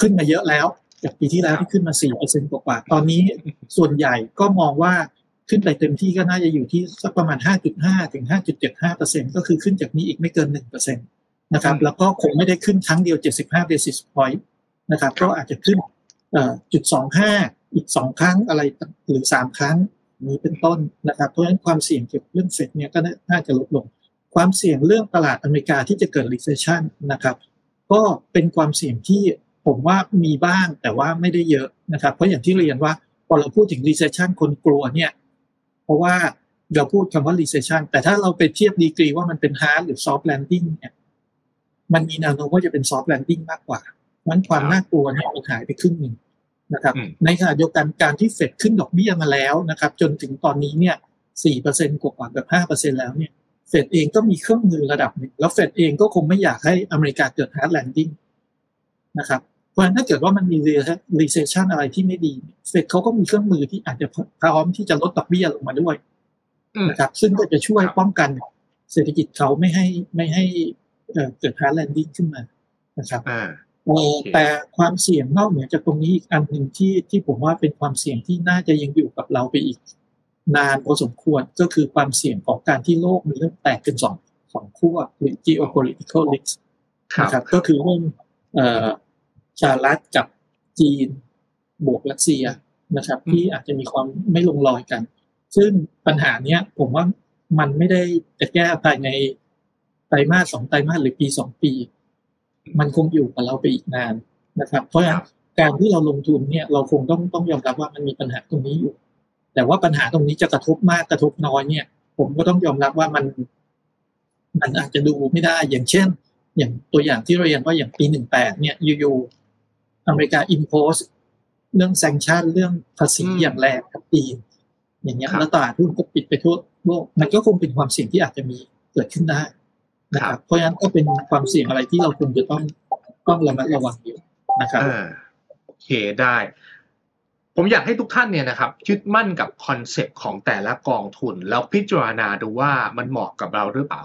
ขึ้นมาเยอะแล้ว จากปีที่แล้วที่ขึ้นมา4เปอร์เซ็นต์กว่าตอนนี้ส่วนใหญ่ก็มองว่าขึ้นไปเต็มที่ก็น่าจะอยู่ที่สักประมาณ 5.5 ถึง 5.75เปอร์เซ็นต์ก็คือขึ้นจากนี้อีกไม่เกิน1เปอร์เซ็นต์นะครับ แล้วก็คงไม่ได้ขึ้นครั้งเดียว 75 basis point นะครับ ก็อาจจะขึ้น จุดสองห้าอีกสองครั้งอะไรหรือสามครั้งนี้เป็นต้นนะครับ เพราะฉะนั้นความเสี่ยงเกี่ยวกับเรื่องเฟดเนี่ยก็น่าจะลดลง ความเสี่ยงเรื่องตลาดอเมริกาที่จะเกิด recession นะครับ ก็เป็นความเสี่ยงที่ผมว่ามีบ้างแต่ว่าไม่ได้เยอะนะครับ เพราะอย่างที่เรียนว่าพอเราพูดถึง recession คนกลัวเนี่ย เพราะว่าเราพูดคำว่า recession แต่ถ้าเราไปเทียบดีกรีว่ามันเป็น hard หรือ soft landing เนี่ย มันมีแนวโน้มว่าจะเป็น soft landing มากกว่า มันความน่ากลัวเนี่ยมันหายไปครึ่งหนึ่งนะครับ ในขณะเดียวกันการที่เฟดขึ้นดอกเบี้ยมาแล้วนะครับ จนถึงตอนนี้เนี่ยสี่เปอร์เซ็นกว่าแบบห้าเปอร์เซ็นแล้วเนี่ยเฟดเองก็มีเครื่องมือระดับหนึ่งแล้วเฟดเองก็คงไม่อยากให้อเมริกาเกิด hard landing นะครับเพราะฉะนั้นถ้าเกิดว่ามันมี recession อะไรที่ไม่ดีเฟดเขาก็มีเครื่องมือที่อาจจะพร้อมที่จะลดดอกเบี้ยลงมาด้วยนะครับ ซึ่งก็จะช่วยป้องกันเศรษฐกิจเขาไม่ให้ไม่ให้เกิด hard landing ขึ้นมานะครับ แต่ความเสี่ยงนอกเหนือจากตรงนี้อีกอันหนึ่งที่ที่ผมว่าเป็นความเสี่ยงที่น่าจะยังอยู่กับเราไปอีก นานพอสมควรก็คือความเสี่ยงของการที่โลกมันเริ่มแตกเป็นสองสองขั้วหรือ geopolitical risk นะครับก็คือเรื่องสหรัฐกับจีนบวกรัสเซียนะครับ ที่อาจจะมีความไม่ลงรอยกัน ซึ่งปัญหาเนี้ย ผมว่ามันไม่ได้จะแก้ภายในไตรมาสสองไตรมาสหรือปีสองปี มันคงอยู่กับเราไปอีกนานนะครับ เพราะฉะนั้นการที่เราลงทุนเนี่ยเราคงต้องต้องยอมรับว่ามันมีปัญหาตรงนี้อยู่ แต่ว่าปัญหาตรงนี้จะกระทบมากกระทบน้อยเนี่ย ผมก็ต้องยอมรับว่ามัน มันอาจจะดูไม่ได้อย่างเช่น อย่างตัวอย่างที่เราเรียนว่าอย่างปีหนึ่งแปดเนี่ยอยู่ๆอเมริกาอินโพสเรื่อง sanction เรื่องภาษีอย่างแรงกับจีนอย่างเงี้ยแล้วตลาดหุ้นก็ปิดไปทั่วโลกมันก็คงเป็นความเสี่ยงที่อาจจะมีเกิดขึ้นได้ นะครับเพราะฉะนั้นก็เป็นความเสี่ยงอะไรที่เราควรจะต้องต้องระมัดระวังอยู่นะครับโอเคได้ ผมอยากให้ทุกท่านเนี่ยนะครับยึดมั่นกับ concept ของแต่ละกองทุน แล้วพิจารณาดูว่ามันเหมาะกับเราหรือเปล่า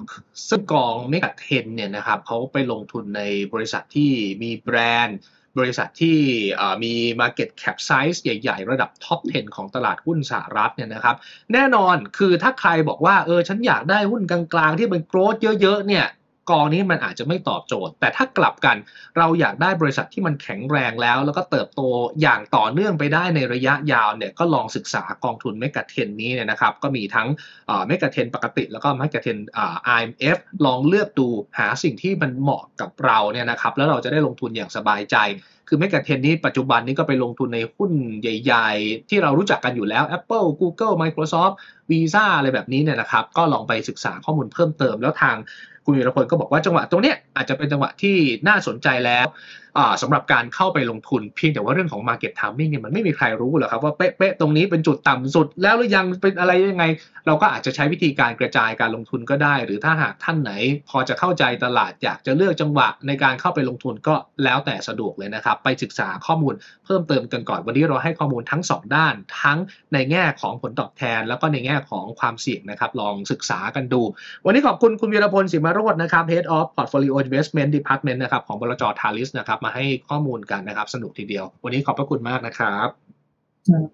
ซึ่งกอง Mega Trend เนี่ยนะครับเขาไปลงทุนในบริษัทที่มีแบรนด์ บริษัทที่มี Market Cap Size ใหญ่ ๆ ระดับท็อป 10 ของตลาดหุ้นสหรัฐเนี่ยนะครับ แน่นอนคือถ้าใครบอกว่า เออ ฉันอยากได้หุ้นกลางๆ ที่เป็นโกรธเยอะ ๆ เนี่ย กองนี้มันอาจจะไม่ตอบโจทย์ แต่ถ้ากลับกันเราอยากได้บริษัทที่มันแข็งแรงแล้ว แล้วก็เติบโตอย่างต่อเนื่องไปได้ในระยะยาวเนี่ยก็ลองศึกษากองทุนเมกะเทนนี้เนี่ยนะครับก็มีทั้งเมกะเทนปกติ แล้วก็เมกะเทนอ IMF ลองเลือกดูหาสิ่งที่มันเหมาะกับเราเนี่ยนะครับแล้วเราจะได้ลงทุนอย่างสบายใจ คือเมกะเทนนี้ปัจจุบันนี้ก็ไปลงทุนในหุ้นใหญ่ ๆ ที่เรารู้จักกันอยู่แล้ว Apple Google Microsoft Visa อะไรแบบนี้เนี่ยนะครับก็ลองไปศึกษาข้อมูลเพิ่มเติมแล้วทาง คุณวีรพลก็บอกว่าจังหวะตรงนี้อาจจะเป็นจังหวะที่น่าสนใจแล้ว สำหรับการเข้าไปลงทุนเพียงแต่ว่าเรื่องของ Market Timing เนี่ยมันไม่มีใครรู้หรอกครับว่าเป๊ะๆตรงนี้เป็นจุดต่ำสุดแล้วหรือยังเป็นอะไรยังไง เราก็อาจจะใช้วิธีการกระจายการลงทุนก็ได้ หรือถ้าหากท่านไหน พอจะเข้าใจตลาดอยากจะเลือกจังหวะในการเข้าไปลงทุนก็แล้วแต่สะดวกเลยนะครับ ไปศึกษาข้อมูลเพิ่มเติมกันก่อนวันนี้เราให้ข้อมูลทั้ง 2 ด้าน ทั้งในแง่ของผลตอบแทน แล้วก็ในแง่ของความเสี่ยงนะครับ ลองศึกษากันดู วันนี้ขอบคุณคุณวีรพลสิมาโรจน์นะครับ Head of Portfolio Investment Department นะครับของบลจทาริสนะครับมาให้ข้อมูลกันนะครับ สนุกทีเดียว วันนี้ขอบพระคุณมากนะครับ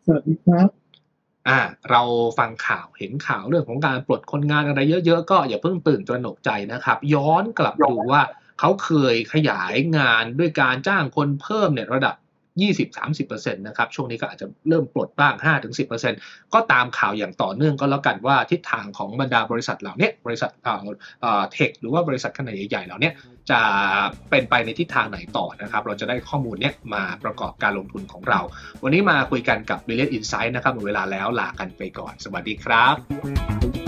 สวัสดีครับอ่าเราฟังข่าวเห็นข่าวเรื่องของการปลดคนงานอะไรเยอะๆก็อย่าเพิ่งตื่นตระหนกใจนะครับ ย้อนกลับดูว่าเขาเคยขยายงานด้วยการจ้างคนเพิ่มเนี่ยระดับ 20-30%นะครับช่วงนี้ก็อาจจะเริ่มปลดบ้าง 5-10%ก็ตามข่าวอย่างต่อเนื่องก็แล้วกันว่าทิศทางของบรรดาบริษัทเหล่านี้บริษัทเทคหรือว่าบริษัทขนาดใหญ่ๆเหล่านี้จะเป็นไปในทิศทางไหนต่อนะครับ เราจะได้ข้อมูลเนี้ยมาประกอบการลงทุนของเรา วันนี้มาคุยกันกับ b ิ l l i o n Insight นะครับหมดเวลาแล้วลากันไปก่อน สวัสดีครับ